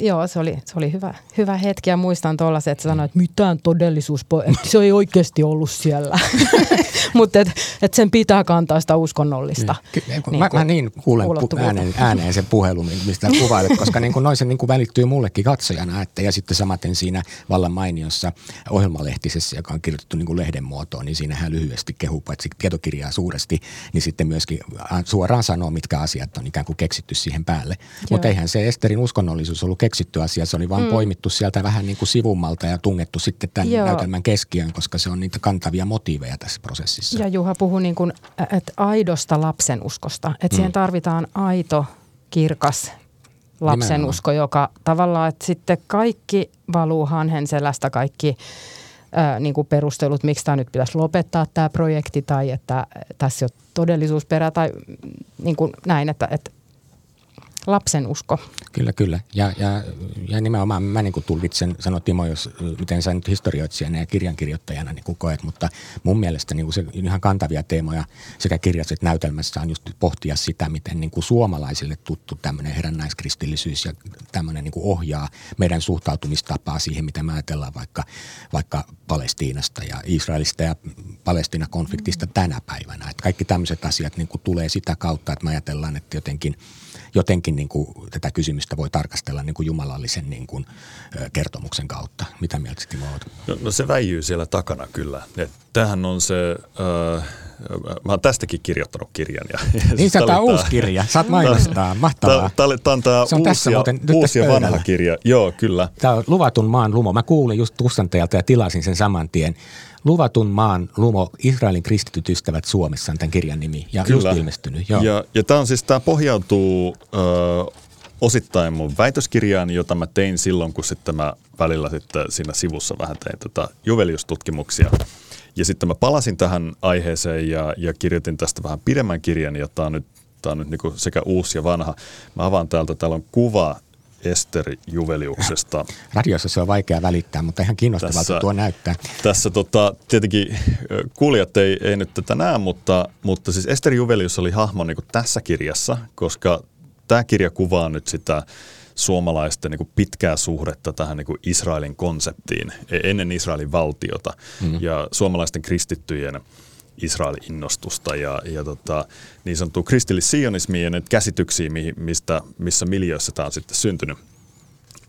[SPEAKER 3] joo, se oli, se oli hyvä, hyvä hetki ja muistan tuollaisen, että sanoit, että mitään todellisuus, että se ei oikeasti ollut siellä. Mutta et, et sen pitää kantaa sitä uskonnollista.
[SPEAKER 1] Niin. Niin, mä, mä niin kuulen pu- ääneen, ääneen sen puhelun, mistä kuvailet, koska niin kuin noin se niin kuin välittyy mullekin katsojana. Että, ja sitten samaten siinä vallan mainiossa ohjelmalehtisessä, joka on kirjoitettu niin kuin lehden muotoon, niin siinähän lyhyesti kehuu paitsi tietokirjaa suuresti, niin sitten myöskin suoraan sanoo, mitkä asiat on ikään kuin keksitty siihen päälle. Mutta eihän se Esterin uskonnollisuus ollut keksitty asia, se oli vaan mm. poimittu sieltä vähän niin kuin sivummalta ja tungettu sitten tämän Joo. näytelmän keskiöön, koska se on niitä kantavia motiiveja tässä prosessissa.
[SPEAKER 3] Ja Juha puhui niin kuin, että aidosta lapsenuskosta, että mm. siihen tarvitaan aito, kirkas lapsenusko, joka tavallaan, että sitten kaikki valuu hanhen selästä, kaikki ää, niin kuin perustelut, miksi tämä nyt pitäisi lopettaa tämä projekti tai että tässä ei ole todellisuusperä tai niin kuin näin, että, että lapsen usko.
[SPEAKER 1] Kyllä, kyllä. Ja, ja, ja nimenomaan mä niin tulkitsen, sanoi Timo, jos, miten sä nyt historioitsijana ja kirjankirjoittajana niin koet, mutta mun mielestä niin se ihan kantavia teemoja sekä kirjassa että näytelmässä on just pohtia sitä, miten niin kuin suomalaisille tuttu tämmöinen herännäiskristillisyys ja tämmöinen niin ohjaa meidän suhtautumistapaa siihen, mitä me ajatellaan vaikka, vaikka Palestiinasta ja Israelista ja Palestiina-konfliktista tänä päivänä. Että kaikki tämmöiset asiat niin kuin tulee sitä kautta, että me ajatellaan, että jotenkin – jotenkin niin kuin tätä kysymystä voi tarkastella niin kuin jumalallisen niin kuin, kertomuksen kautta. Mitä mieltä Timo olet?
[SPEAKER 2] No, no se väijyy siellä takana kyllä. Et tämähän on se... Äh, Mä oon tästäkin kirjoittanut kirjan. Ja,
[SPEAKER 1] ja niin, siis tämä on uusi kirja. Saat mainostaa. Mahtavaa.
[SPEAKER 2] Tämä on tämä
[SPEAKER 1] se on
[SPEAKER 2] uusi,
[SPEAKER 1] tässä muuten,
[SPEAKER 2] uusi ja vanha kirja. Joo, kyllä.
[SPEAKER 1] Tämä on Luvatun maan lumo. Mä kuulin just kustantajalta ja tilasin sen saman tien. Luvatun maan lumo, Israelin kristityt ystävät Suomessa on tämän kirjan nimi ja Kyllä. just ilmestynyt.
[SPEAKER 2] Joo. Ja, ja tämä, on siis, tämä pohjautuu ö, osittain mun väitöskirjaan, jota mä tein silloin, kun sitten mä välillä sitten siinä sivussa vähän tein tätä juveliustutkimuksia. Ja sitten mä palasin tähän aiheeseen ja, ja kirjoitin tästä vähän pidemmän kirjan, ja tämä on nyt, tämä on nyt niin sekä uusi ja vanha. Mä avaan täältä, täällä on kuva Ester Juveliuksesta.
[SPEAKER 1] Radiossa se on vaikea välittää, mutta ihan kiinnostavaa tässä, tuo näyttää.
[SPEAKER 2] Tässä tota, tietenkin kuulijat ei, ei nyt tätä näe, mutta, mutta siis Ester Juvelius oli hahmo niin tässä kirjassa, koska tämä kirja kuvaa nyt sitä suomalaisten niin pitkää suhdetta tähän niin Israelin konseptiin e-, ennen Israelin valtiota mm. ja suomalaisten kristittyjen – Israelin innostusta ja, ja tota, niin sanottua kristillissionismia ja näitä käsityksiä, mistä, missä miljöissä tämä on sitten syntynyt.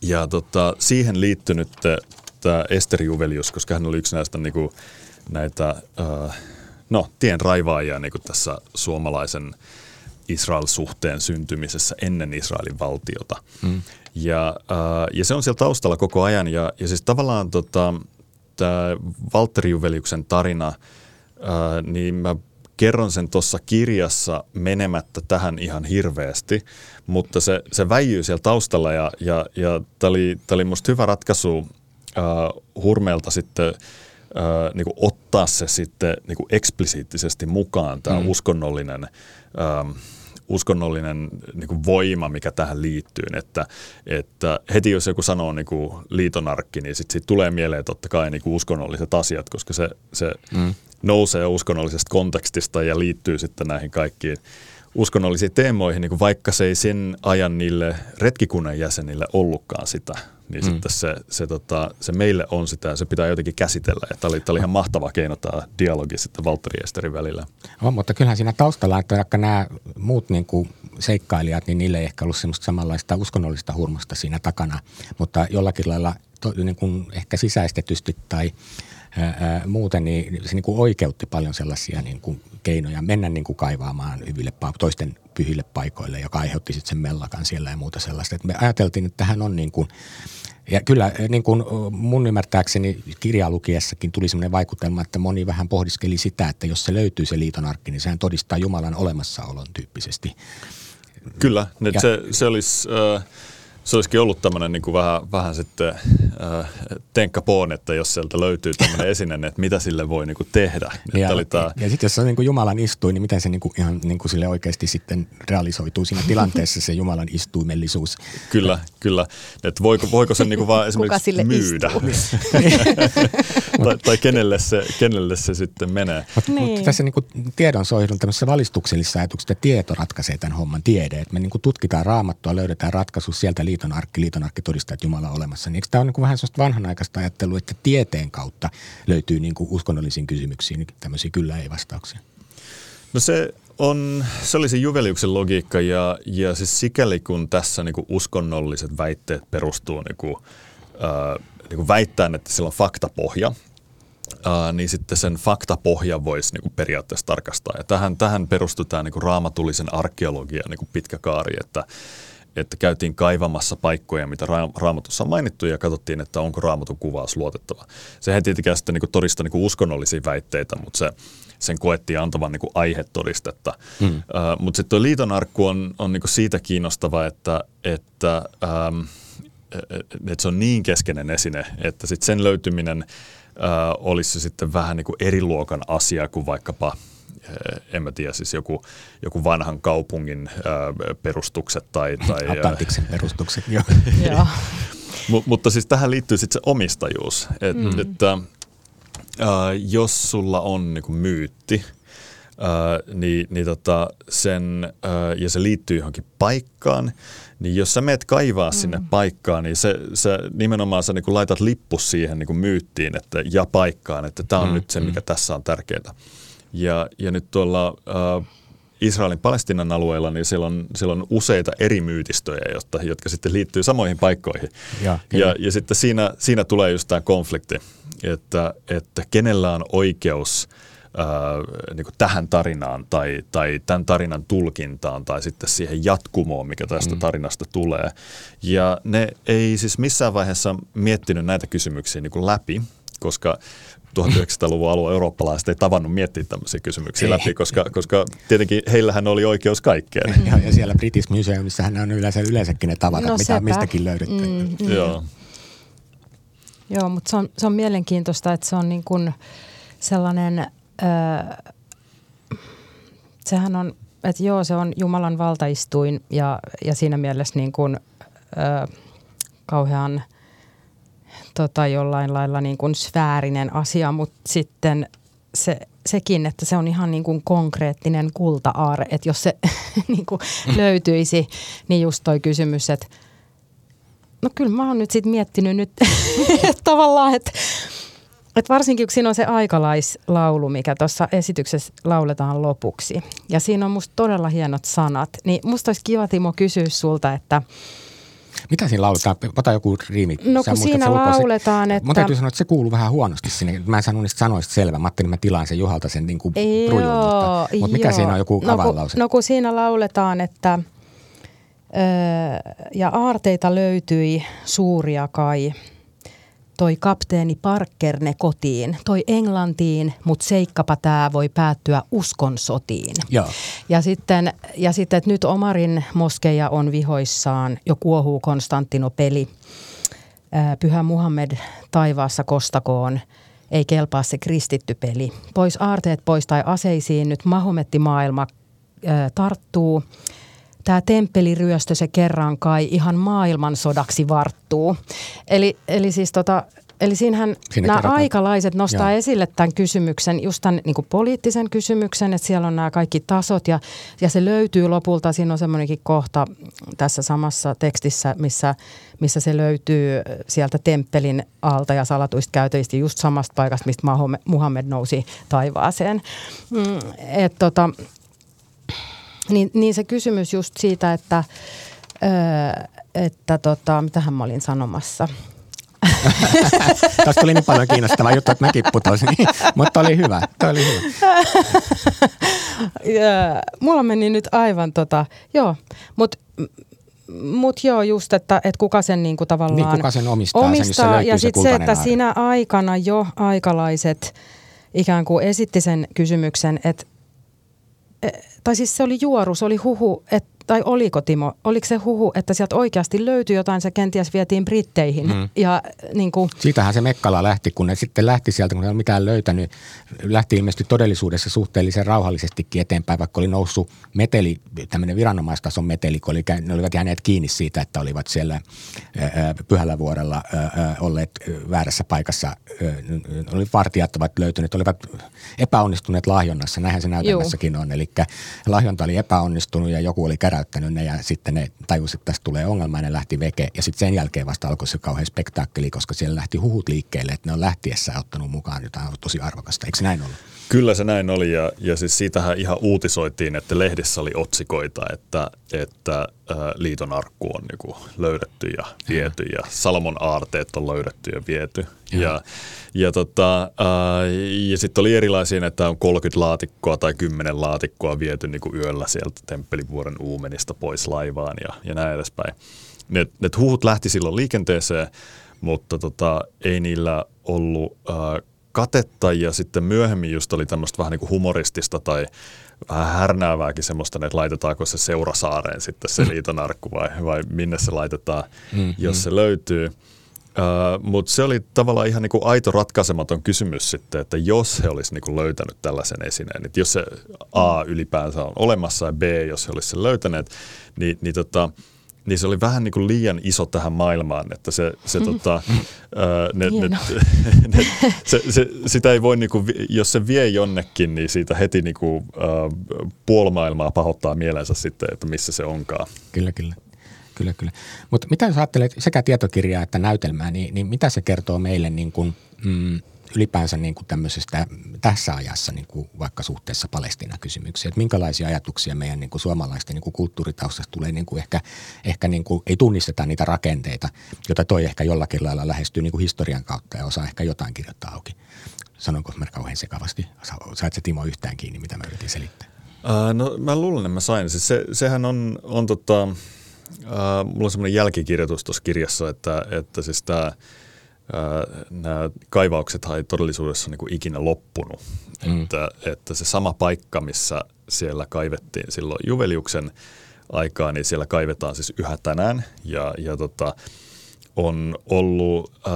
[SPEAKER 2] Ja tota, siihen liittynyt tämä Ester Juvelius, koska hän oli yksi näistä niin kuin, näitä uh, no, tien raivaajia niin kuin tässä suomalaisen Israel-suhteen syntymisessä ennen Israelin valtiota. Mm. Ja, uh, ja se on siellä taustalla koko ajan. Ja, ja siis tavallaan tota, tämä Valtteri Juveliuksen tarina – ää, niin mä kerron sen tuossa kirjassa menemättä tähän ihan hirveästi, mutta se, se väijyy siellä taustalla ja, ja, ja tämä oli, oli musta hyvä ratkaisu ää, Hurmeelta sitten ää, niin ottaa se sitten niin eksplisiittisesti mukaan, tämä mm. uskonnollinen ää, uskonnollinen niin kuin voima, mikä tähän liittyy. Että, että heti jos joku sanoo niin kuin liitonarkki, niin sitten sit tulee mieleen totta kai niin kuin uskonnolliset asiat, koska se, se mm. Nousee uskonnollisesta kontekstista ja liittyy sitten näihin kaikkiin uskonnollisiin teemoihin, niin kuin vaikka se ei sen ajan niille retkikunnan jäsenille ollutkaan sitä niin mm. sitten se, se, tota, se meille on sitä ja se pitää jotenkin käsitellä. Ja tämä oli, tämä oli ihan mahtava keino tämä dialogi sitten Valtteri Esterin välillä.
[SPEAKER 1] On, mutta kyllähän siinä taustalla, että vaikka nämä muut niin kuin seikkailijat, niin niille ei ehkä ollut semmoista samanlaista uskonnollista hurmasta siinä takana, mutta jollakin lailla to, niin kuin ehkä sisäistetysti tai ää, muuten, niin se niin kuin oikeutti paljon sellaisia niin kuin keinoja mennä niin kuin kaivaamaan hyville toisten pyhille paikoille, joka aiheutti sitten sen mellakan siellä ja muuta sellaista. Et me ajateltiin, että tähän on niin kuin ja kyllä niin kuin mun ymmärtääkseni kirjaa lukiessakin tuli sellainen vaikutelma, että moni vähän pohdiskeli sitä, että jos se löytyy se liitonarkki, niin sehän todistaa Jumalan olemassaolon tyyppisesti.
[SPEAKER 2] Kyllä, ja, se, se olisi... Äh, se olisikin ollut tämmöinen niin kuin vähän, vähän sitten äh, tenkkapoon, että jos sieltä löytyy tämmöinen esine, että mitä sille voi niin kuin tehdä.
[SPEAKER 1] Ja, oli tää... ja sitten jos se on niin kuin Jumalan istuin, niin miten se niin kuin ihan niin kuin sille oikeasti sitten realisoituu siinä tilanteessa se Jumalan istuimellisuus?
[SPEAKER 2] Kyllä, kyllä. Että voiko, voiko sen niin kuin vaan esimerkiksi myydä? tai, tai kenelle, se, kenelle se sitten menee?
[SPEAKER 1] Mutta niin. Mut tässä niin kuin tiedonsoihdun tämmöisessä valistuksellisessa ajatuksessa, että tieto ratkaisee tämän homman tiede. Että me niin kuin tutkitaan raamattua, löydetään ratkaisu sieltä liiton arkki, liiton arkki todistaa, että Jumala on olemassa. Niin eikö tämä ole niin vähän sellaista vanhanaikaista ajattelua, että tieteen kautta löytyy niin kuin uskonnollisiin kysymyksiin tämmöisiä kyllä ei vastauksia?
[SPEAKER 2] No se on, se oli se Juveliuksen logiikka ja, ja siis sikäli kun tässä niin kuin uskonnolliset väitteet perustuu niin kuin, äh, niin kuin väittäen, että sillä on faktapohja, Uh, niin sitten sen faktapohja voisi niin kuin periaatteessa tarkastaa. Ja tähän, tähän perustuu tämä niin kuin raamatullisen arkeologian niin kuin pitkä kaari, että että käytiin kaivamassa paikkoja, mitä raamatussa on mainittu ja katsottiin, että onko raamatun kuvaus luotettava. Sehän tietenkään sitten niin todista niin uskonnollisia väitteitä, mutta se, sen koettiin antavan niin aihetodistetta. Hmm. Uh, mutta sitten tuo liitonarkku on, on niin siitä kiinnostava, että, että, ähm, että se on niin keskeinen esine, että sit sen löytyminen äh, olisi sitten vähän niin eri luokan asia kuin vaikkapa en mä tiedä, siis joku, joku vanhan kaupungin ää, perustukset tai... tai
[SPEAKER 1] Atlantiksen perustukset, joo.
[SPEAKER 2] M- mutta siis tähän liittyy sitten se omistajuus, Et, mm. että ää, jos sulla on niinku myytti, ää, niin, niin tota sen, ää, ja se liittyy johonkin paikkaan, niin jos sä meet kaivaa mm. sinne paikkaan, niin se, se nimenomaan sä niin laitat lippus siihen niin myyttiin että, ja paikkaan, että tämä on mm. nyt se, mikä mm. tässä on tärkeää. Ja, ja nyt tuolla äh, Israelin Palestinan alueella, niin siellä on, siellä on useita eri myytistöjä, jotka, jotka sitten liittyy samoihin paikkoihin. Ja, ja, ja sitten siinä, siinä tulee just tämä konflikti, että, että kenellä on oikeus – ää, niin kuin tähän tarinaan tai, tai tämän tarinan tulkintaan tai sitten siihen jatkumoon, mikä tästä mm. tarinasta tulee. Ja ne ei siis missään vaiheessa miettinyt näitä kysymyksiä niin kuin läpi, koska 1900-luvun alun eurooppalaiset ei tavannut miettiä tämmöisiä kysymyksiä ei. läpi, koska, koska tietenkin heillähän oli oikeus kaikkeen.
[SPEAKER 1] Ja, ja siellä British Museumissahan on yleensä yleensäkin ne tavat, no, mitä mistäkin löydetty. Mm, mm.
[SPEAKER 2] Joo.
[SPEAKER 3] Joo, mutta se on, se on mielenkiintoista, että se on niin kuin sellainen öö, sehän on, että joo, se on Jumalan valtaistuin ja, ja siinä mielessä niin kuin, öö, kauhean tota, jollain lailla niin kuin sfäärinen asia, mutta sitten se, sekin, että se on ihan niin kuin konkreettinen kulta-aare, että jos se niin kuin löytyisi, niin just toi kysymys, että no kyllä mä oon nyt sitten miettinyt nyt tavallaan, että et varsinkin kun siinä on se aikalaislaulu, mikä tuossa esityksessä lauletaan lopuksi. Ja siinä on musta todella hienot sanat. Niin musta olisi kiva Timo kysyä sulta, että
[SPEAKER 1] mitä siinä lauletaan? Ota joku riimi.
[SPEAKER 3] No kun siinä lauletaan, että...
[SPEAKER 1] Mun täytyy sanoa, että se kuuluu vähän huonosti sinne. Mä en saanut niistä sanoista selvä. Mä ajattelin, että mä tilaan sen Juhalta sen niin kuin prujun, mutta, mutta mikä siinä on joku no,
[SPEAKER 3] kun, no kun siinä lauletaan, että... Öö, ja aarteita löytyi suuria kai – toi kapteeni Parker ne kotiin, toi Englantiin, mutta seikkapa tämä voi päättyä uskon sotiin.
[SPEAKER 1] Joo.
[SPEAKER 3] Ja sitten, ja sitten, että nyt Omarin moskeja on vihoissaan, jo kuohuu Konstantinopeli. Pyhä Muhammed taivaassa kostakoon, ei kelpaa se kristitty peli. Pois aarteet pois tai aseisiin, nyt Mahometti maailma tarttuu – tämä temppeliryöstö se kerran kai ihan maailmansodaksi varttuu. Eli, eli siis tota, Eli siinähän Siinä nämä kerrotaan. aikalaiset nostaa Joo. esille tämän kysymyksen, just tämän niin poliittisen kysymyksen, että siellä on nämä kaikki tasot ja, ja se löytyy lopulta. Siinä on semmoinenkin kohta tässä samassa tekstissä, missä, missä se löytyy sieltä temppelin alta ja salatuista käytöistä just samasta paikasta, mistä Muhammed nousi taivaaseen. Mm, et tota, niin, niin se kysymys just siitä, että, öö, että tota, mitähän mä olin sanomassa –
[SPEAKER 1] Tässä tuli niin paljon kiinnostavaa juttu, että mäkin putosin, mutta oli hyvä. Tämä oli hyvä.
[SPEAKER 3] Mulla meni nyt aivan tota, joo, mutta mut joo, just, että, että kuka sen niinku tavallaan
[SPEAKER 1] niin, kuka sen omistaa, omistaa sen,
[SPEAKER 3] ja sitten se, että siinä aikana jo aikalaiset ikään kuin esitti sen kysymyksen, että tai siis se oli juoru, se oli huhu, että tai oliko Timo, oliko se huhu, että sieltä oikeasti löytyi jotain, se kenties vietiin Britteihin. Mm. Ja, niin kuin...
[SPEAKER 1] Siitähän se Mekkala lähti, kun ne sitten lähti sieltä, kun ne ei ole mitään löytänyt. Lähti ilmeisesti todellisuudessa suhteellisen rauhallisestikin eteenpäin, vaikka oli noussut meteli, tämmöinen viranomaistason meteli, kun oli, ne olivat jääneet kiinni siitä, että olivat siellä Pyhällä vuorella olleet väärässä paikassa. Oli vartijat ovat löytyneet, olivat epäonnistuneet lahjonnassa, näinhän se näytelmässäkin on. Eli lahjonta oli epäonnistunut ja joku oli kerä täräyttänyt ne ja sitten ne tajusivat, että tästä tulee ongelma ja ne lähti veke. Ja sitten sen jälkeen vasta alkoi se kauhean spektaakkeli, koska siellä lähti huhut liikkeelle, että ne on lähtiessä ottanut mukaan jotain tosi arvokasta. Eikö näin ollut?
[SPEAKER 2] Kyllä se näin oli ja, ja siis siitähän ihan uutisoitiin, että lehdissä oli otsikoita, että, että liiton arkku on niinku löydetty ja viety ja Salomon aarteet on löydetty ja viety. Ja, ja, ja, tota, ja sitten oli erilaisia, että on 30 laatikkoa tai 10 laatikkoa viety niinku yöllä sieltä Temppelivuoren uumenista pois laivaan ja, ja näin edespäin. Ne, ne huhut lähti silloin liikenteeseen, mutta tota, ei niillä ollut äh, katetta ja sitten myöhemmin just oli tämmöistä vähän niin kuin humoristista tai vähän härnäävääkin semmoista, että laitetaanko se Seurasaareen sitten se liitonarkku vai, vai minne se laitetaan, mm, jos mm. se löytyy. Uh, Mutta se oli tavallaan ihan niinku aito ratkaisematon kysymys sitten, että jos he olisivat niinku löytänyt tällaisen esineen, että jos se A ylipäänsä on olemassa ja B, jos he olisivat sen löytäneet, niin, niin tota, niin se oli vähän niin kuin liian iso tähän maailmaan, että se, se, tota, ne, ne, ne, se, se, sitä ei voi, niin kuin, jos se vie jonnekin, niin siitä heti niin kuin, uh, puolmaailmaa pahoittaa mielensä sitten, että missä se onkaan.
[SPEAKER 1] Kyllä, kyllä. Kyllä, kyllä. Mutta mitä jos ajattelet sekä tietokirjaa että näytelmää, niin, niin mitä se kertoo meille niin kuin, mm, ylipäänsä niin kuin tämmöisestä tässä ajassa niin kuin vaikka suhteessa Palestina-kysymyksiin, että minkälaisia ajatuksia meidän niin kuin suomalaisten niin kuin kulttuuritaustasta tulee niin kuin ehkä, ehkä niin kuin, ei tunnisteta niitä rakenteita, joita toi ehkä jollakin lailla lähestyy niin kuin historian kautta ja osaa ehkä jotain kirjoittaa auki. Sanonko mä kauhean sekavasti? Sait se Timo yhtään kiinni, mitä mä yritin selittää?
[SPEAKER 2] Uh, no mä luulen, että mä sain. Siis se, sehän on, on tota, uh, mulla on semmoinen jälkikirjoitus tuossa kirjassa, että, että siis tämä – nämä kaivaukset ei todellisuudessa niin kuin ikinä loppunut. Mm. Että, että se sama paikka, missä siellä kaivettiin silloin Juveliuksen aikaa, niin siellä kaivetaan siis yhä tänään. Ja, ja tota, on ollut ää,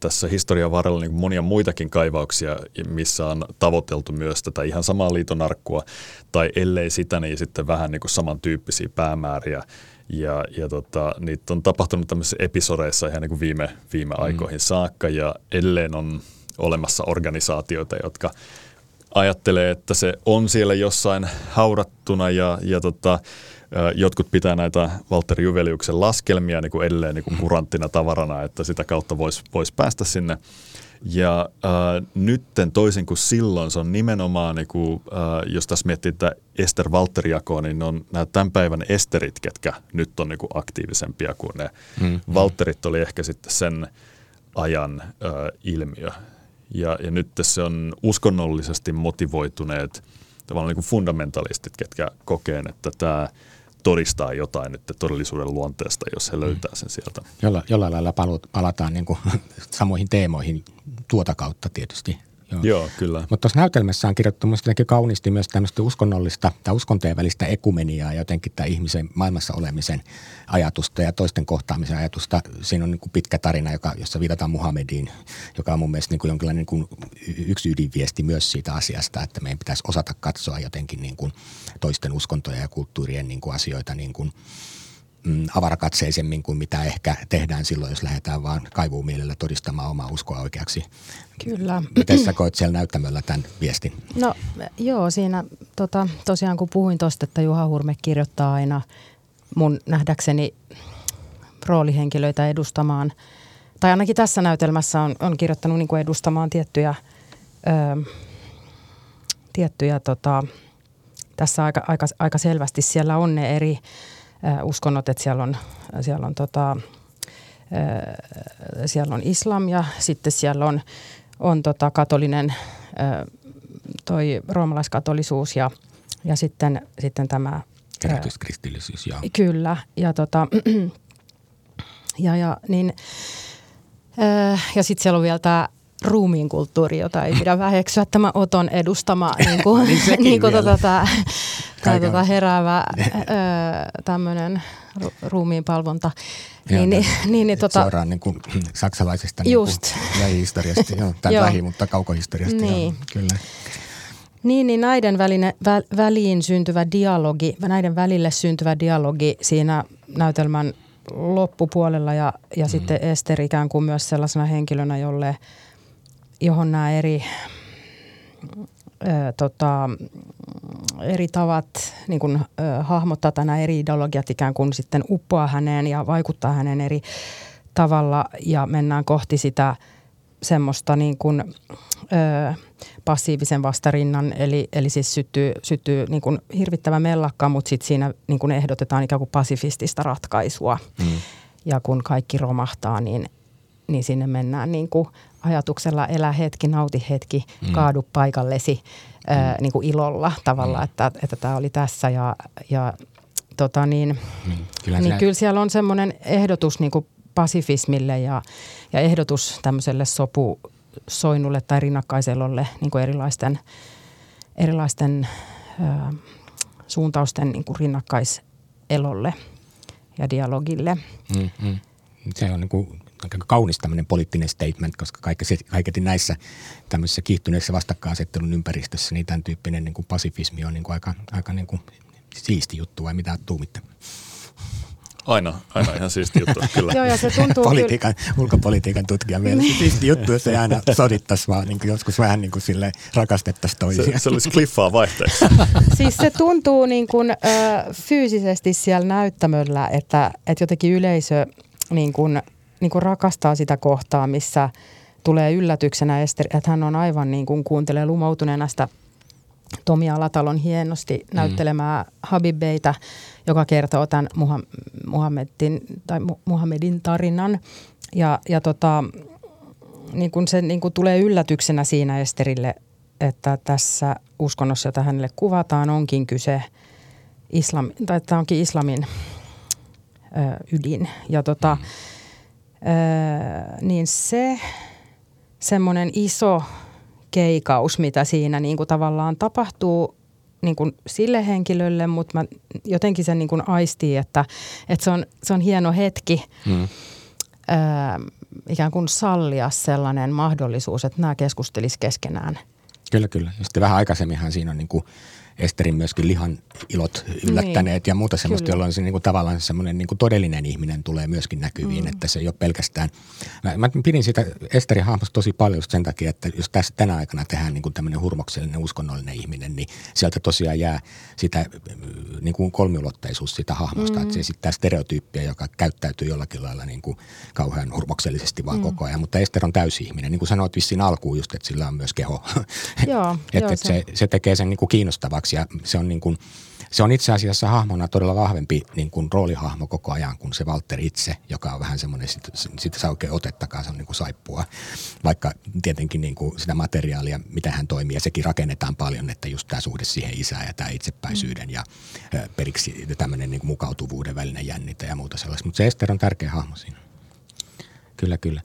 [SPEAKER 2] tässä historian varrella niin monia muitakin kaivauksia, missä on tavoiteltu myös tätä ihan samaa liitonarkkua, tai ellei sitä, niin sitten vähän niin kuin samantyyppisiä päämääriä ja, ja tota, niitä on tapahtunut tämmöisissä episodeissa ihan niin kuin viime, viime mm. aikoihin saakka ja edelleen on olemassa organisaatioita, jotka ajattelee, että se on siellä jossain haurattuna ja, ja tota, jotkut pitää näitä Walter Juveliuksen laskelmia niin kuin edelleen niin kuin mm. kuranttina tavarana, että sitä kautta voisi vois päästä sinne ja äh, nytten toisin kuin silloin, se on nimenomaan, niin kuin, äh, jos tässä miettii että Ester Walter jakoa, niin on nämä tämän päivän Esterit, ketkä nyt on niin kuin aktiivisempia kuin ne. Mm. Walterit oli ehkä sitten sen ajan äh, ilmiö. Ja, ja nyt se on uskonnollisesti motivoituneet tavallaan niin kuin fundamentalistit, ketkä kokee, että tämä – todistaa jotain nyt todellisuuden luonteesta, jos he löytää sen sieltä.
[SPEAKER 1] Jolla, jollain lailla palataan niin kuin samoihin teemoihin tuota kautta tietysti.
[SPEAKER 2] Joo, Joo kyllä.
[SPEAKER 1] Mutta tuossa näytelmässä on kirjoittu minusta kauniisti myös tämmöistä uskonnollista tai uskontojen välistä ekumeniaa ja jotenkin tämä ihmisen maailmassa olemisen ajatusta ja toisten kohtaamisen ajatusta. Siinä on niin kuin pitkä tarina, joka, jossa viitataan Muhammediin, joka on mun mielestä niin kuin jonkinlainen niin kuin yksi ydinviesti myös siitä asiasta, että meidän pitäisi osata katsoa jotenkin niin kuin toisten uskontoja ja kulttuurien niin kuin asioita niin kuin – mm, avarakatseisemmin kuin mitä ehkä tehdään silloin, jos lähdetään vaan kaivuun mielellä todistamaan omaa uskoa oikeaksi.
[SPEAKER 3] Kyllä.
[SPEAKER 1] Miten sä koet siellä näyttämöllä tämän viestin?
[SPEAKER 3] No joo, siinä tota, tosiaan kun puhuin tuosta, että Juha Hurme kirjoittaa aina mun nähdäkseni roolihenkilöitä edustamaan, tai ainakin tässä näytelmässä on, on kirjoittanut niin kuin edustamaan tiettyjä, ö, tiettyjä tota, tässä aika, aika, aika selvästi siellä on ne eri uskonnot, että siellä on, siellä on, tota, siellä on islam ja sitten siellä on, on tota katolinen, toi roomalaiskatolisuus ja, ja sitten, sitten tämä
[SPEAKER 1] Herätyskristillisyys, joo.
[SPEAKER 3] Kyllä, ja, tota, ja, ja, niin, ja sitten siellä on vielä tämä ruumiin kulttuuri, jota ei pidä väheksyä tämä Oton edustama niin kuin, niin niin kuin tota, tämä, tämä tota heräävä tämmöinen ru, ruumiin palvonta.
[SPEAKER 1] Niin, niin, niin, niin, tota, suoraan niin kuin saksalaisesta niin just. Niin lähihistoriasta, joo, tai lähi, mutta kaukohistoriasta. Niin. Joo, kyllä.
[SPEAKER 3] Niin, niin näiden väline, vä, väliin syntyvä dialogi, näiden välille syntyvä dialogi siinä näytelmän loppupuolella ja, ja mm. sitten Ester ikään kuin myös sellaisena henkilönä, jolle – johon nämä eri, ö, tota, eri tavat niin kuin, ö, hahmottaa tai nämä eri ideologiat ikään kuin sitten uppoaa häneen ja vaikuttaa hänen eri tavalla ja mennään kohti sitä semmoista niin kuin, ö, passiivisen vastarinnan, eli, eli siis syttyy, syttyy niin kuin hirvittävä mellakka, mutta sitten siinä niin kuin ehdotetaan ikään kuin pasifistista ratkaisua. Mm. Ja kun kaikki romahtaa, niin, niin sinne mennään niin kuin ajatuksella elä hetki, nauti hetki, mm. kaadu paikallesi mm. ää, niin kuin ilolla tavalla, mm. että, että tämä oli tässä ja, ja tota niin, mm. kyllä, niin kyllä siellä on semmoinen ehdotus niin kuin pasifismille ja, ja ehdotus tämmöiselle sopusoinnulle tai rinnakkaiselolle niin kuin erilaisten, erilaisten ää, suuntausten niin kuin rinnakkaiselolle ja dialogille.
[SPEAKER 1] Mm, mm. Se on niin kuin aika kaunis tämmöinen poliittinen statement, koska kaiketi näissä tämmöisissä kiihtyneissä vastakkainasettelun ympäristössä niin tämän tyyppinen niin kuin pasifismi on niin kuin aika, aika niin kuin siisti juttu vai mitä tuumitte?
[SPEAKER 2] Aina, aina ihan siisti juttu, kyllä.
[SPEAKER 3] Joo, ja se tuntuu
[SPEAKER 1] Politiikan, kyllä. ulkopolitiikan tutkija vielä. Niin. Siisti juttu, jos ei aina sodittaisi, vaan niin joskus vähän niin kuin sille rakastettaisiin toisia.
[SPEAKER 2] Se, se olisi kliffaa vaihteeksi.
[SPEAKER 3] siis se tuntuu niin kuin, ö, fyysisesti siellä näyttämöllä, että, että jotenkin yleisö niin kuin, niin kuin rakastaa sitä kohtaa, missä tulee yllätyksenä Ester, että hän on aivan niin kuin kuuntelee lumoutuneena sitä Tomi Alatalon hienosti mm. näyttelemää Habibeita, joka kertoo tämän Muhammedin, tai Muhammedin tarinan. Ja, ja tota, niin kun se niin kun tulee yllätyksenä siinä Esterille, että tässä uskonnossa, jota hänelle kuvataan, onkin kyse islam, tai tämä onkin islamin ö, ydin. Ja tota, mm. Ö, niin se semmoinen iso keikaus, mitä siinä niin kuin tavallaan tapahtuu niin kuin sille henkilölle, mutta mä jotenkin sen niin kuin aistii, että, että se, on, se on hieno hetki mm. ää, ikään kuin sallia sellainen mahdollisuus, että nämä keskustelisivat keskenään.
[SPEAKER 1] Kyllä, kyllä. Ja sitten vähän aikaisemminhan siinä on niin kuin Esterin myöskin lihan ilot yllättäneet niin, ja muuta semmoista, jolloin se niin kuin tavallaan semmoinen niin kuin todellinen ihminen tulee myöskin näkyviin, mm. että se ei ole pelkästään. Mä, mä pidin sitä Esterin hahmosta tosi paljon sen takia, että jos tässä tänä aikana tehdään niin kuin tämmöinen hurmoksellinen uskonnollinen ihminen, niin sieltä tosiaan jää sitä niin kuin kolmiulotteisuus sitä hahmosta, mm. että se esittää stereotyyppiä, joka käyttäytyy jollakin lailla niin kuin kauhean hurmoksellisesti vaan mm. koko ajan, mutta Ester on täysi ihminen. Niin kuin sanoit vissiin alkuun just, että sillä on myös keho.
[SPEAKER 3] Joo,
[SPEAKER 1] että
[SPEAKER 3] joo,
[SPEAKER 1] se, se, se tekee sen niin kuin kiinnostavaksi ja se on, niin kuin, se on itse asiassa hahmona todella vahvempi niin kuin roolihahmo koko ajan kuin se Walter itse, joka on vähän semmoinen, sitä saa oikein otettakaan, se on niin kuin saippua. Vaikka tietenkin niin kuin sitä materiaalia, mitä hän toimii, ja sekin rakennetaan paljon, että just tämä suhde siihen isään ja tämä itsepäisyyden mm. ja periksi tämmöinen niin kuin mukautuvuuden välinen jännite ja muuta sellaista. Mutta se Ester on tärkeä hahmo siinä. Kyllä, kyllä.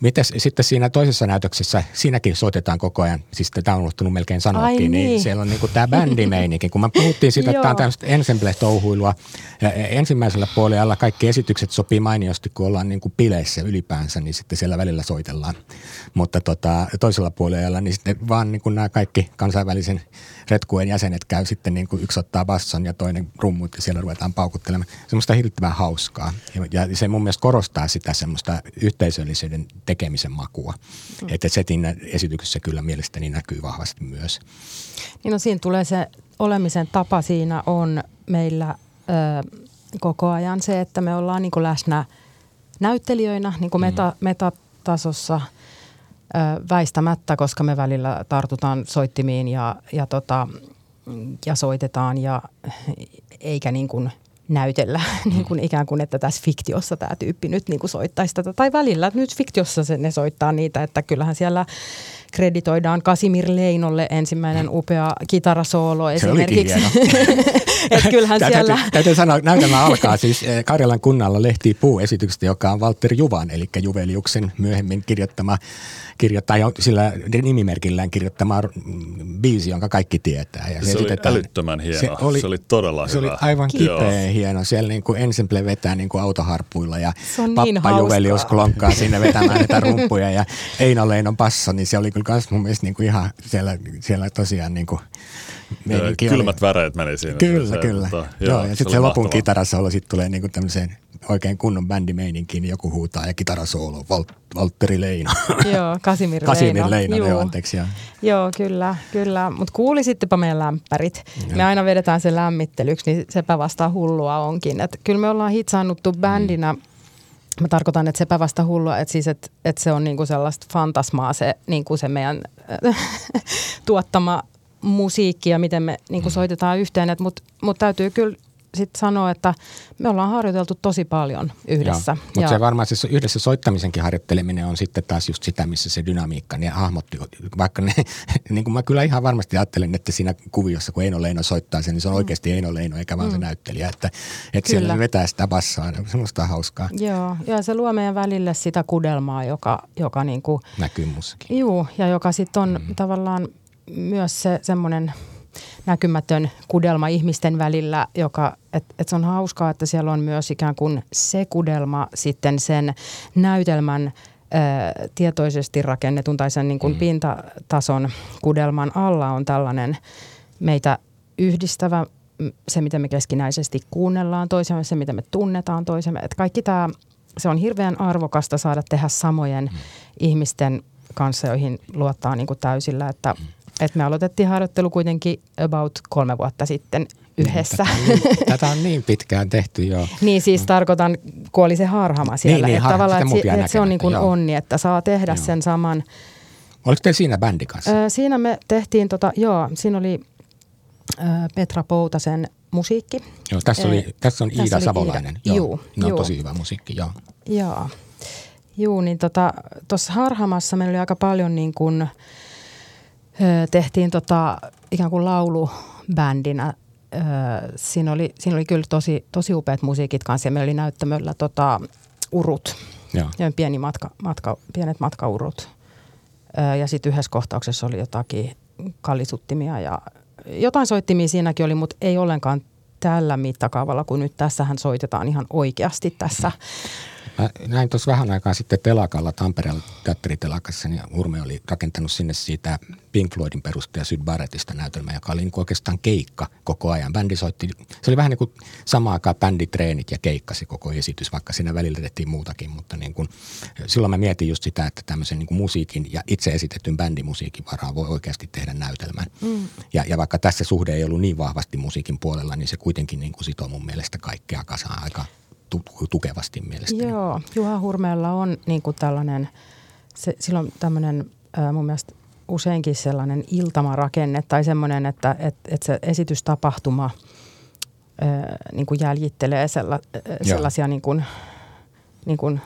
[SPEAKER 1] Mites sitten siinä toisessa näytöksessä, siinäkin soitetaan koko ajan, siis tämä on unohtunut melkein sanoakin, niin. niin siellä on niinku tämä bändimeininki. Kun mä puhuttiin siitä, että tämä on tämmöistä ensemble-touhuilua, ja ensimmäisellä puolella kaikki esitykset sopii mainiosti, kun ollaan niinku pileissä ylipäänsä, niin sitten siellä välillä soitellaan. Mutta tota, toisella puolella niin sitten vaan niinku nämä kaikki kansainvälisen retkuen jäsenet käy sitten niin kuin yksi ottaa basson ja toinen rummut ja siellä ruvetaan paukuttelemaan. Semmoista hirvittävän hauskaa. Ja se mun mielestä korostaa sitä semmoista yhteisöllisyyden tekemisen makua. Mm. Että setin esityksessä kyllä mielestäni näkyy vahvasti myös.
[SPEAKER 3] Niin no siinä tulee se olemisen tapa siinä on meillä ö, koko ajan se, että me ollaan niin kuin läsnä näyttelijöinä niin kuin meta, mm. metatasossa – väistämättä, koska me välillä tartutaan soittimiin ja, ja, tota, ja soitetaan ja eikä niin kuin näytellä niin kuin ikään kuin, että tässä fiktiossa tämä tyyppi nyt niin kuin soittaisi tätä. Tai välillä nyt fiktiossa se, ne soittaa niitä, että kyllähän siellä kreditoidaan Kasimir Leinolle ensimmäinen upea kitarasoolo esimerkiksi.
[SPEAKER 1] Et kyllähän siellä... Täytyy, täytyy sanoa, näytelmä alkaa siis eh, Karjalan kunnalla lehti puuesityksestä, joka on Walter Juvan, eli Juveliuksen myöhemmin kirjoittama, kirjoittaa sillä nimimerkillään kirjoittama biisi, jonka kaikki tietää.
[SPEAKER 2] Ja se, se oli älyttömän hieno, se oli, se oli todella
[SPEAKER 1] se
[SPEAKER 2] hyvä.
[SPEAKER 1] oli aivan kipeä hieno. Siellä niin kuin Ensemble vetää niin kuin autoharpuilla ja Pappa niin Juvelius klonkkaa sinne vetämään näitä rumpuja ja Eino Leinon passo, niin se oli kyllä myös mun mielestä niin kuin ihan siellä, siellä tosiaan niin kuin
[SPEAKER 2] Kylmät väreet meni siinä.
[SPEAKER 1] Kyllä, se, kyllä. Mutta, joo, joo, ja sitten se lopun kitarasoolo sitten tulee niinku tämmöiseen oikein kunnon bändimeininkiin, niin joku huutaa ja kitarasoolo, Val- Valtteri Leino.
[SPEAKER 3] Joo, Kasimir,
[SPEAKER 1] Kasimir Leino. Leino joo, anteeksi. Joo,
[SPEAKER 3] joo kyllä, kyllä. Mutta kuulisittepa meidän lämpärit. Ja. Me aina vedetään se lämmittelyksi, niin sepä vasta hullua onkin. Et kyllä me ollaan hitsaannuttu bändinä mm. Mä tarkoitan, että sepä vasta hullua, että, siis, että, että se on niinku sellaista fantasmaa se, niinku se meidän tuottama musiikki ja miten me niin kuin mm. soitetaan yhteen. Mutta mut täytyy kyllä sitten sanoa, että me ollaan harjoiteltu tosi paljon yhdessä.
[SPEAKER 1] Mutta ja. se varmaan siis yhdessä soittamisenkin harjoitteleminen on sitten taas just sitä, missä se dynamiikka, niin hahmotti, vaikka ne, niin kuin mä kyllä ihan varmasti ajattelen, että siinä kuviossa, kun Eino Leino soittaa sen, niin se on mm. oikeasti Eino Leino, eikä vaan mm. se näyttelijä, että, että siellä se vetää sitä bassoa, semmoista hauskaa.
[SPEAKER 3] Joo, ja se luo meidän välille sitä kudelmaa, joka, joka niin kuin,
[SPEAKER 1] näkyy mussakin.
[SPEAKER 3] Joo, ja joka sitten on mm. tavallaan myös se semmoinen näkymätön kudelma ihmisten välillä, joka, että et se on hauskaa, että siellä on myös ikään kuin se kudelma sitten sen näytelmän ää, tietoisesti rakennetun tai sen niin kuin mm. pintatason kudelman alla on tällainen meitä yhdistävä se, mitä me keskinäisesti kuunnellaan toisemme, se, mitä me tunnetaan toisemme. Että kaikki tämä, se on hirveän arvokasta saada tehdä samojen mm. ihmisten kanssa, joihin luottaa niin kuin täysillä. Että, mm. että me aloitettiin harjoittelu kuitenkin about kolme vuotta sitten yhdessä.
[SPEAKER 1] Tätä, niin, tätä on niin pitkään tehty jo.
[SPEAKER 3] niin siis mm. tarkoitan, kun oli se harhama siellä. Niin, niin, että har, tavallaan, että, se, että se on niin kuin onni, että saa tehdä joo. sen saman.
[SPEAKER 1] Oliko teillä siinä bändi kanssa?
[SPEAKER 3] Öö, siinä me tehtiin, tota, joo, siinä oli Petra Poutasen musiikki.
[SPEAKER 1] Joo, tässä, oli, tässä on Iida tässä Savolainen. Iida. Joo, juu, no, juu. tosi hyvä musiikki, joo.
[SPEAKER 3] Joo, juu, niin tuossa tota, Harhamassa meillä oli aika paljon niin kuin, tehtiin tota, ikään kuin laulubändinä. Siinä oli, siinä oli kyllä tosi, tosi upeat musiikit kanssa ja meillä oli näyttämöllä tota, urut. Joo. Ja pieni matka, matka, pienet matkaurut. Ja sitten yhdessä kohtauksessa oli jotakin kallisuttimia ja jotain soittimia siinäkin oli, mutta ei ollenkaan tällä mittakaavalla, kun nyt tässähän soitetaan ihan oikeasti tässä
[SPEAKER 1] Mä näin tuossa vähän aikaa sitten telakalla Tampereella teatteritelakassa, niin Hurme oli rakentanut sinne siitä Pink Floydin perustaja Syd Barrettista näytelmä, joka oli niin oikeastaan keikka koko ajan. Bändi soitti, se oli vähän niin kuin samaan aikaan bänditreenit ja keikkasi koko esitys, vaikka siinä välillä tehtiin muutakin, mutta niin kuin, silloin mä mietin just sitä, että tämmöisen niin kuin musiikin ja itse esitetyn bändimusiikin varaa voi oikeasti tehdä näytelmän. Mm. Ja, ja vaikka tässä suhde ei ollut niin vahvasti musiikin puolella, niin se kuitenkin niin kuin sitoo mun mielestä kaikkea kasaan aika tukevasti mielestäni.
[SPEAKER 3] Joo, Juha Hurmeella on niin kuin tällainen, se, silloin tämmöinen mun mielestä useinkin sellainen iltamarakenne tai semmoinen, että, että, että se esitystapahtuma niin kuin jäljittelee sella, sellaisia niin kuin, niin kuin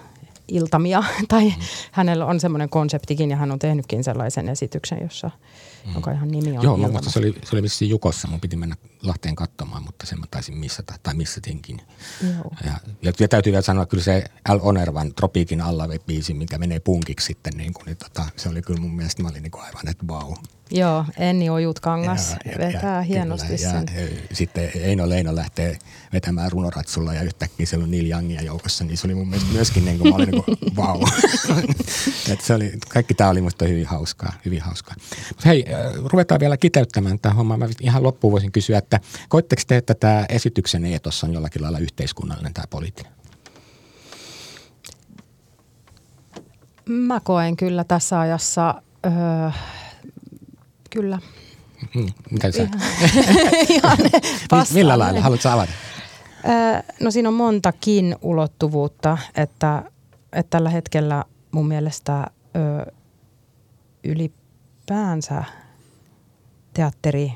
[SPEAKER 3] iltamia. tai mm. hänellä on semmoinen konseptikin ja hän on tehnytkin sellaisen esityksen, jossa – mm. jonka ihan nimi on
[SPEAKER 1] Joo, mun se oli, se oli vissiin Jukossa. Mun piti mennä Lahteen katsomaan, mutta sen mä taisin missata, tai missatinkin. Joo. Ja, ja, ja täytyy vielä sanoa, kyllä se Al Onervan Tropiikin alla biisi, mikä menee punkiksi sitten, niin, kuin, niin tota, se oli kyllä mun mielestä, mä olin niin kuin aivan, että vau. Wow.
[SPEAKER 3] Joo, Enni Ojutkangas ja, ja, vetää ja, hienosti kyllä, sen. Ja, ja,
[SPEAKER 1] sitten Eino Leino lähtee vetämään runoratsulla ja yhtäkkiä siellä on Neil Youngia joukossa, niin se oli mun mielestä myöskin niin kuin, mä olin niin kuin, vau. Wow. se oli, kaikki tämä oli musta hyvin hauskaa, hyvin hauskaa. Mutta hei, ruvetaan vielä kiteyttämään tämä homma. Mä ihan loppuun voisin kysyä, että koitteko te, että tämä esityksen eetos on jollakin lailla yhteiskunnallinen tämä poliittinen?
[SPEAKER 3] Mä koen kyllä tässä ajassa, öö, kyllä.
[SPEAKER 1] Hmm, mitä sä? Ihan Millä lailla? Haluatko avata?
[SPEAKER 3] No siinä on montakin ulottuvuutta, että, että tällä hetkellä mun mielestä öö, ylipäänsä – teatteri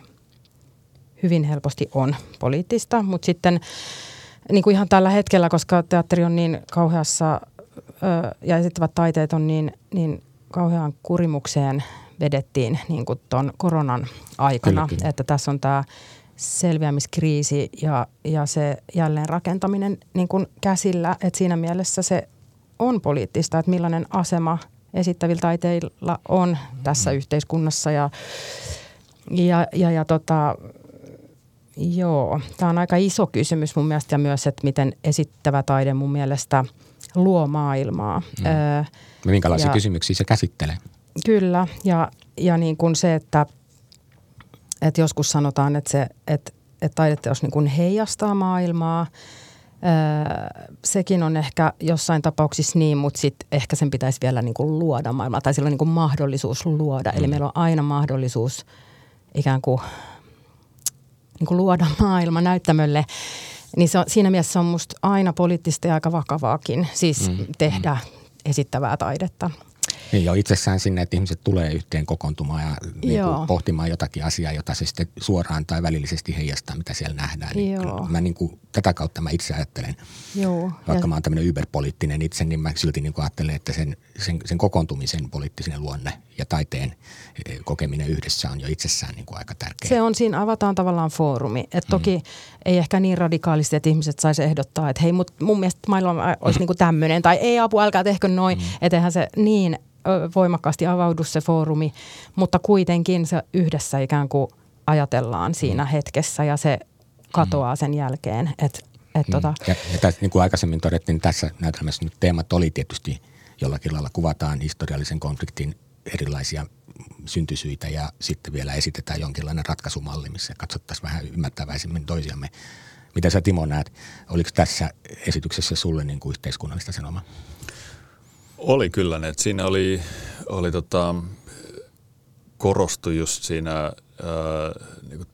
[SPEAKER 3] hyvin helposti on poliittista, mutta sitten niin kuin ihan tällä hetkellä, koska teatteri on niin kauheassa ja esittävät taiteet on niin, niin kauhean kurimukseen vedettiin niin kuin ton koronan aikana, kyllä, kyllä. että tässä on tämä selviämiskriisi ja, ja se jälleenrakentaminen niin kuin käsillä, että siinä mielessä se on poliittista, että millainen asema esittävillä taiteilla on tässä mm. yhteiskunnassa ja ja, ja, ja tota, joo, tämä on aika iso kysymys mun mielestä ja myös, että miten esittävä taide mun mielestä luo maailmaa. Mm. Öö,
[SPEAKER 1] Minkälaisia ja, kysymyksiä se käsittelee?
[SPEAKER 3] Kyllä, ja, ja niin kuin se, että, että joskus sanotaan, että, se, että, että taideteos niin kuin heijastaa maailmaa. Öö, sekin on ehkä jossain tapauksissa niin, mutta sitten ehkä sen pitäisi vielä niin kuin luoda maailmaa, tai sillä on niin kuin mahdollisuus luoda. Mm. Eli meillä on aina mahdollisuus – ikään kuin, niin kuin luoda maailma näyttämölle, niin se on, siinä mielessä on musta aina poliittista ja aika vakavaakin, siis mm, tehdä mm. esittävää taidetta.
[SPEAKER 1] Niin jo itsessään sinne, että ihmiset tulee yhteen kokoontumaan ja niin kuin pohtimaan jotakin asiaa, jota se sitten suoraan tai välillisesti heijastaa, mitä siellä nähdään. Niin mä niin kuin, tätä kautta mä itse ajattelen, Joo. vaikka ja... mä oon tämmöinen yberpoliittinen itse, niin mä silti niin kuin ajattelen, että sen, sen, sen kokoontumisen poliittinen luonne ja taiteen eh, kokeminen yhdessä on jo itsessään niin kuin aika tärkeä.
[SPEAKER 3] Se on, siinä avataan tavallaan foorumi. Et toki mm. ei ehkä niin radikaalisti, että ihmiset saisi ehdottaa, että hei, mut mun mielestä maailma olisi mm. niin kuin tämmöinen, tai ei apu, älkää tehkö noin. Mm. Että eihän se niin voimakkaasti avaudu se foorumi, mutta kuitenkin se yhdessä ikään kuin ajatellaan siinä mm. hetkessä ja se katoaa mm. sen jälkeen. Et, et mm. tota.
[SPEAKER 1] ja, ja tässä, niin kuin aikaisemmin todettiin, tässä näytelmässä nyt teemat oli tietysti jollakin lailla kuvataan historiallisen konfliktin erilaisia syntysyitä ja sitten vielä esitetään jonkinlainen ratkaisumalli, missä katsottaisiin vähän ymmärtäväisemmin toisiamme. Mitä sä Timo näet? Oliko tässä esityksessä sulle niin kuin yhteiskunnallista sanomaa?
[SPEAKER 2] Oli kyllä, että siinä oli, oli tota, korostu just siinä ää, niin kuin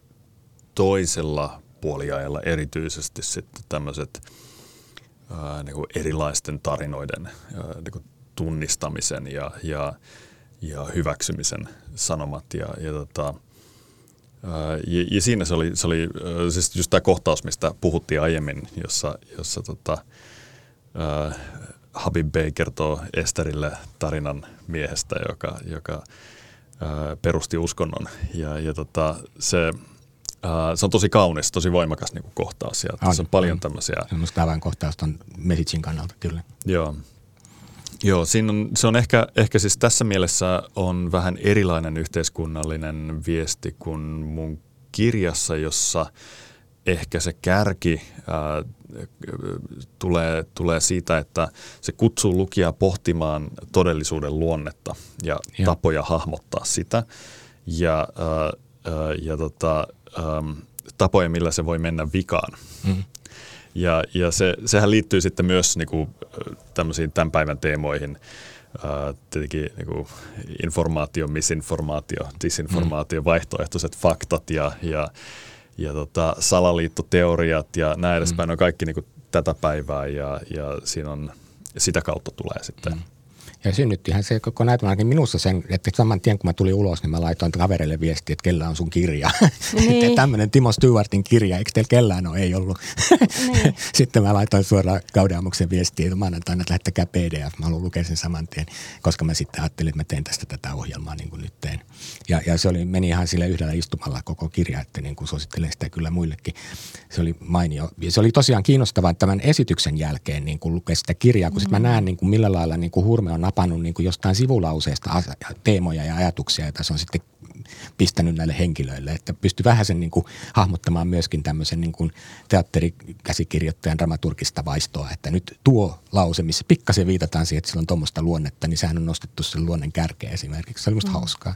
[SPEAKER 2] toisella puoliajalla erityisesti sitten tämmöiset niin erilaisten tarinoiden ää, niin kuin tunnistamisen ja, ja, ja hyväksymisen sanomat. Ja, ja, tota, ja, ja siinä se oli, se oli siis just tämä kohtaus, mistä puhuttiin aiemmin, jossa, jossa tota, Habib Bey kertoo Esterille tarinan miehestä, joka, joka ää, perusti uskonnon. Ja, ja tota, se, ää, se on tosi kaunis, tosi voimakas niin kuin kohtaus. Ja on, tässä on paljon on. tämmöisiä.
[SPEAKER 1] Semmoista kohtaus on Mesitsin kannalta, kyllä.
[SPEAKER 2] Joo. Joo, siinä on, se on ehkä, ehkä siis tässä mielessä on vähän erilainen yhteiskunnallinen viesti kuin mun kirjassa, jossa ehkä se kärki ää, tulee, tulee siitä, että se kutsuu lukijaa pohtimaan todellisuuden luonnetta ja, ja. tapoja hahmottaa sitä ja, ää, ja tota, ää, tapoja, millä se voi mennä vikaan. Mm. Ja, ja se, sehän liittyy sitten myös niin kuin, tämmöisiin tämän päivän teemoihin, Uh, tietenkin niin kuin informaatio, misinformaatio, disinformaatio, mm. vaihtoehtoiset faktat ja, ja, ja tota, salaliittoteoriat ja näin edespäin. Mm. on kaikki niin kuin tätä päivää ja, ja siinä on, sitä kautta tulee sitten mm.
[SPEAKER 1] Ja synnyttihän se koko näytelmä minussa sen, että saman tien kun mä tulin ulos, niin mä laitoin kavereille viestiä, että kellä on sun kirja. Niin. Tämmöinen Timo Stewartin kirja, eikö teillä kellään ole? Ei ollut. Niin. Sitten mä laitoin suoraan Kaudeamuksen viestiä, että maanantaina, että lähettäkää PDF. Mä haluan lukea sen saman tien, koska mä sitten ajattelin, että mä teen tästä tätä ohjelmaa niin kuin nyt teen. Ja, ja se oli, meni ihan sille yhdellä istumalla koko kirja, että niin kuin suosittelen sitä kyllä muillekin. Se oli mainio. Ja se oli tosiaan kiinnostavaa tämän esityksen jälkeen niin kuin lukea sitä kirjaa, kun mm. sitten mä näen niin kuin millä lailla niin kuin Hurme on napannut niin kuin jostain sivulauseesta teemoja ja ajatuksia, joita se on sitten pistänyt näille henkilöille, että pystyy vähän sen niin kuin hahmottamaan myöskin tämmöisen niin kuin teatterikäsikirjoittajan dramaturgista vaistoa, että nyt tuo lause, missä pikkasen viitataan siihen, että sillä on tuommoista luonnetta, niin sehän on nostettu sen luonnen kärkeen esimerkiksi. Se oli musta mm. hauskaa.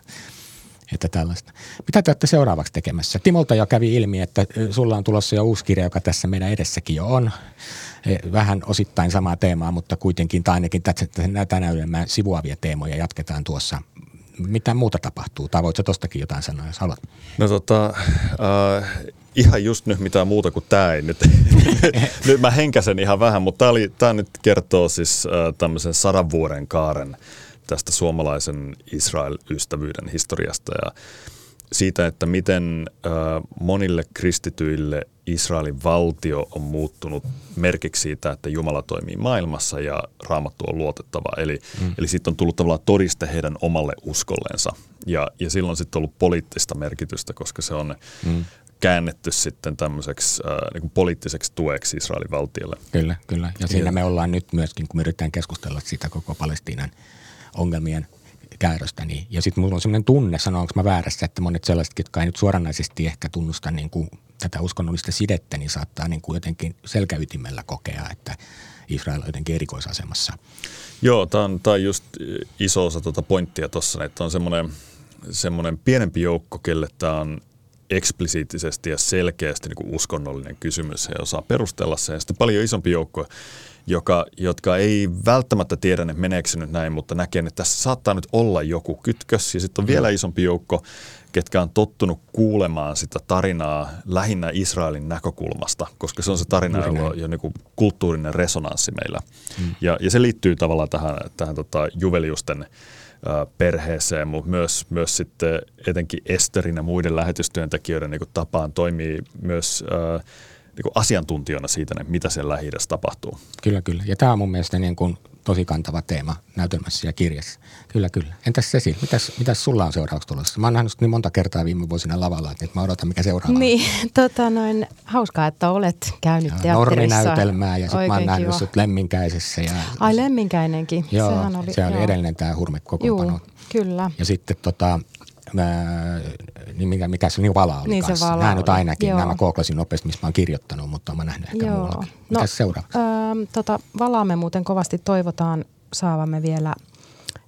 [SPEAKER 1] Että tällaista. Mitä te olette seuraavaksi tekemässä? Timolta jo kävi ilmi, että sulla on tulossa jo uusi kirja, joka tässä meidän edessäkin jo on. E, vähän osittain samaa teemaa, mutta kuitenkin, tai ainakin näitä näytelmää sivuavia teemoja jatketaan tuossa. Mitä muuta tapahtuu? Tai voitko tuostakin jotain sanoa, jos haluat?
[SPEAKER 2] No tota, äh, ihan just nyt mitään muuta kuin tämä ei nyt. nyt mä henkäsen ihan vähän, mutta tämä nyt kertoo siis äh, tämmöisen sadan vuoden kaaren tästä suomalaisen Israel-ystävyyden historiasta ja siitä, että miten monille kristityille Israelin valtio on muuttunut merkiksi siitä, että Jumala toimii maailmassa ja raamattu on luotettava. Eli, mm. eli sitten on tullut tavallaan todiste heidän omalle uskollensa. Ja, ja silloin sitten on ollut poliittista merkitystä, koska se on mm. käännetty sitten tämmöiseksi äh, niin poliittiseksi tueksi Israelin valtiolle.
[SPEAKER 1] Kyllä, kyllä. Ja siinä ja, me ollaan nyt myöskin, kun me yritetään keskustella siitä koko Palestiinan ongelmien kääröstä. Niin, ja sitten mulla on sellainen tunne, sanonko mä väärässä, että monet sellaiset, jotka ei nyt suoranaisesti ehkä tunnusta niin kuin tätä uskonnollista sidettä, niin saattaa niin kuin jotenkin selkäytimellä kokea, että Israel on jotenkin erikoisasemassa.
[SPEAKER 2] Joo, tämä on, on just iso osa tuota pointtia tuossa, että on semmoinen, semmoinen pienempi joukko, kelle tämä on eksplisiittisesti ja selkeästi niin kuin uskonnollinen kysymys. He osaa perustella sen. Sitten paljon isompi joukko, joka, jotka ei välttämättä tiedä, että meneekö se nyt näin, mutta näkee, että tässä saattaa nyt olla joku kytkös. Ja sitten on vielä isompi joukko, ketkä on tottunut kuulemaan sitä tarinaa lähinnä Israelin näkökulmasta, koska se on se tarina, jolla on jo niin kulttuurinen resonanssi meillä. Hmm. Ja, ja se liittyy tavallaan tähän, tähän tota Juveliusten perheeseen, mutta myös, myös sitten etenkin Esterin ja muiden lähetystyöntekijöiden niin tapaan toimii myös äh, niin asiantuntijana siitä, mitä siellä lähi tapahtuu.
[SPEAKER 1] Kyllä, kyllä. Ja tämä on mun mielestä niin kuin tosi kantava teema näytelmässä ja kirjassa. Kyllä, kyllä. Entäs Sesi, mitäs, mitäs sulla on seuraavaksi tulossa? Mä oon nähnyt niin monta kertaa viime vuosina lavalla, että mä odotan, mikä seuraava
[SPEAKER 3] Niin, tota noin, hauskaa, että olet käynyt ja teatterissa.
[SPEAKER 1] Norminäytelmää ja sitten mä oon nähnyt sut Lemminkäisessä. Ja,
[SPEAKER 3] Ai Lemminkäinenkin.
[SPEAKER 1] Joo, Sehän oli, se oli joo. edellinen tämä hurme
[SPEAKER 3] Juu, kyllä.
[SPEAKER 1] Ja sitten tota, niin mikä, mikä se niin vala oli
[SPEAKER 3] Niin se
[SPEAKER 1] kanssa.
[SPEAKER 3] vala
[SPEAKER 1] Nämä nyt ainakin,
[SPEAKER 3] joo.
[SPEAKER 1] nämä kooklasin nopeasti, mistä mä oon kirjoittanut, mutta mä nähnyt ehkä
[SPEAKER 3] Joo.
[SPEAKER 1] muuallakin.
[SPEAKER 3] No,
[SPEAKER 1] Mitäs seuraava?
[SPEAKER 3] Öö, tota, valaa me muuten kovasti toivotaan saavamme vielä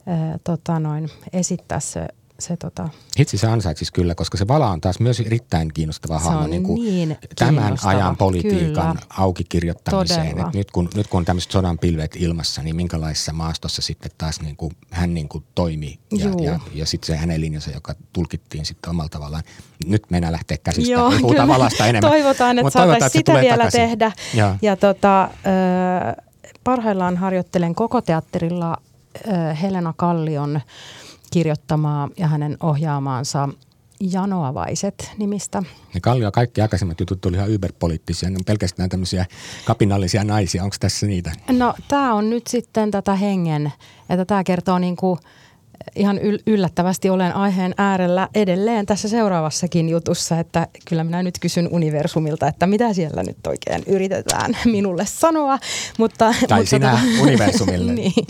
[SPEAKER 3] öö, tota noin, esittää se, se tota,
[SPEAKER 1] Hitsi se ansaitsisi kyllä, koska se vala on taas myös erittäin kiinnostava hahmo niin kuin
[SPEAKER 3] niin
[SPEAKER 1] tämän ajan politiikan
[SPEAKER 3] kyllä.
[SPEAKER 1] auki kirjoittamiseen. Et nyt, kun, nyt kun on tämmöiset sodan pilvet ilmassa, niin minkälaisessa maastossa sitten taas niin kuin, hän niin kuin toimi ja,
[SPEAKER 3] Juu.
[SPEAKER 1] ja, ja sitten se hänen linjansa, joka tulkittiin sitten omalla tavallaan. Nyt mennään lähteä käsistä.
[SPEAKER 3] Joo,
[SPEAKER 1] Ei puhutaan
[SPEAKER 3] kyllä.
[SPEAKER 1] valasta enemmän.
[SPEAKER 3] Toivotaan, että saataisiin sitä vielä
[SPEAKER 1] takaisin.
[SPEAKER 3] tehdä.
[SPEAKER 1] Joo.
[SPEAKER 3] Ja tota, ö, parhaillaan harjoittelen koko teatterilla ö, Helena Kallion kirjoittamaa ja hänen ohjaamaansa Janoavaiset nimistä.
[SPEAKER 1] Ne Kallio kaikki aikaisemmat jutut tuli ihan yberpoliittisia. Ne on pelkästään tämmöisiä kapinallisia naisia. Onko tässä niitä?
[SPEAKER 3] No tämä on nyt sitten tätä hengen, että tämä kertoo niin kuin ihan yl- yllättävästi olen aiheen äärellä edelleen tässä seuraavassakin jutussa, että kyllä minä nyt kysyn universumilta, että mitä siellä nyt oikein yritetään minulle sanoa. Mutta,
[SPEAKER 1] Tai
[SPEAKER 3] mutta
[SPEAKER 1] sinä universumille.
[SPEAKER 3] niin,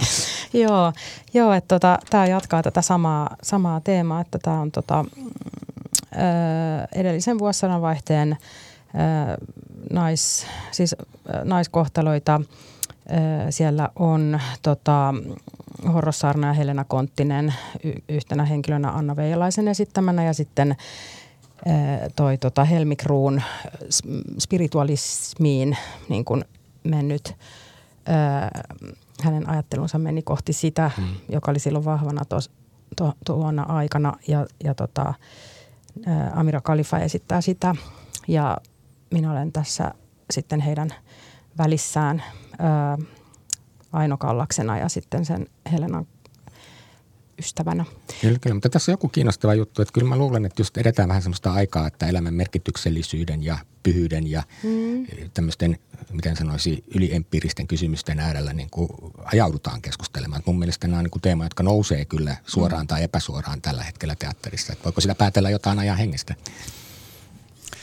[SPEAKER 3] joo, joo että tota, tämä jatkaa tätä samaa, samaa teemaa, että tämä on tota, mm, ö, edellisen vuosisadan vaihteen ö, nais, siis, ö, naiskohtaloita. Siellä on tota, Horro Saarna ja Helena Konttinen y- yhtenä henkilönä Anna Veijalaisen esittämänä ja sitten toi tota Helmi Kruun spiritualismiin niin kuin mennyt. Ö, hänen ajattelunsa meni kohti sitä, hmm. joka oli silloin vahvana tos, to, tuona aikana. Ja, ja tota, Amira Kalifa esittää sitä. Ja minä olen tässä sitten heidän välissään Aino Kallaksena ja sitten sen Helenan ystävänä.
[SPEAKER 1] Kyllä, kyllä, mutta tässä on joku kiinnostava juttu, että kyllä mä luulen, että just edetään vähän sellaista aikaa, että elämän merkityksellisyyden ja pyhyyden ja mm. tämmöisten, miten sanoisi, yliempiiristen kysymysten äärellä niin kuin ajaudutaan keskustelemaan. Mun mielestä nämä on niin kuin teemoja, jotka nousee kyllä suoraan mm. tai epäsuoraan tällä hetkellä teatterissa. Että voiko sitä päätellä jotain ajan hengestä?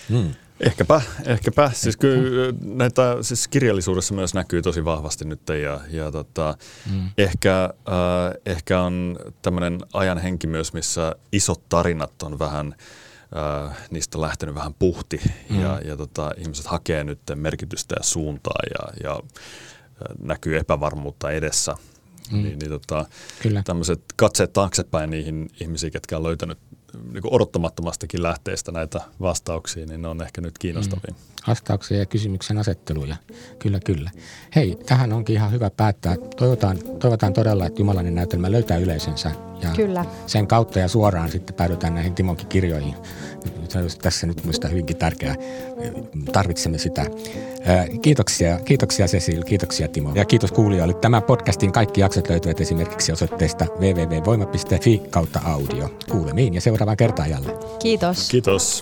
[SPEAKER 1] Mm.
[SPEAKER 2] Ehkäpä, ehkäpä. Siis kyllä näitä siis kirjallisuudessa myös näkyy tosi vahvasti nyt ja, ja tota, mm. ehkä, äh, ehkä on tämmöinen ajan henki myös, missä isot tarinat on vähän, äh, niistä on lähtenyt vähän puhti mm. ja, ja tota, ihmiset hakee nyt merkitystä ja suuntaa ja, ja näkyy epävarmuutta edessä. Mm. Niin, niin tota, tämmöiset katseet taaksepäin niihin ihmisiin, ketkä on löytänyt niin kuin odottamattomastakin lähteestä näitä vastauksia, niin ne on ehkä nyt kiinnostavia. Mm.
[SPEAKER 1] Vastauksia ja kysymyksen asetteluja. Kyllä, kyllä. Hei, tähän onkin ihan hyvä päättää. Toivotaan, toivotaan todella, että Jumalainen näytelmä löytää yleisönsä. Ja
[SPEAKER 3] Kyllä.
[SPEAKER 1] sen kautta ja suoraan sitten päädytään näihin Timonkin kirjoihin. Se olisi tässä nyt minusta hyvinkin tärkeää. Tarvitsemme sitä. Kiitoksia, kiitoksia Cecil, kiitoksia Timo. Ja kiitos kuulijoille. Tämän podcastin kaikki jaksot löytyvät esimerkiksi osoitteesta www.voima.fi kautta audio. Kuulemiin ja seuraavaan kertaan jälleen.
[SPEAKER 3] Kiitos.
[SPEAKER 2] Kiitos.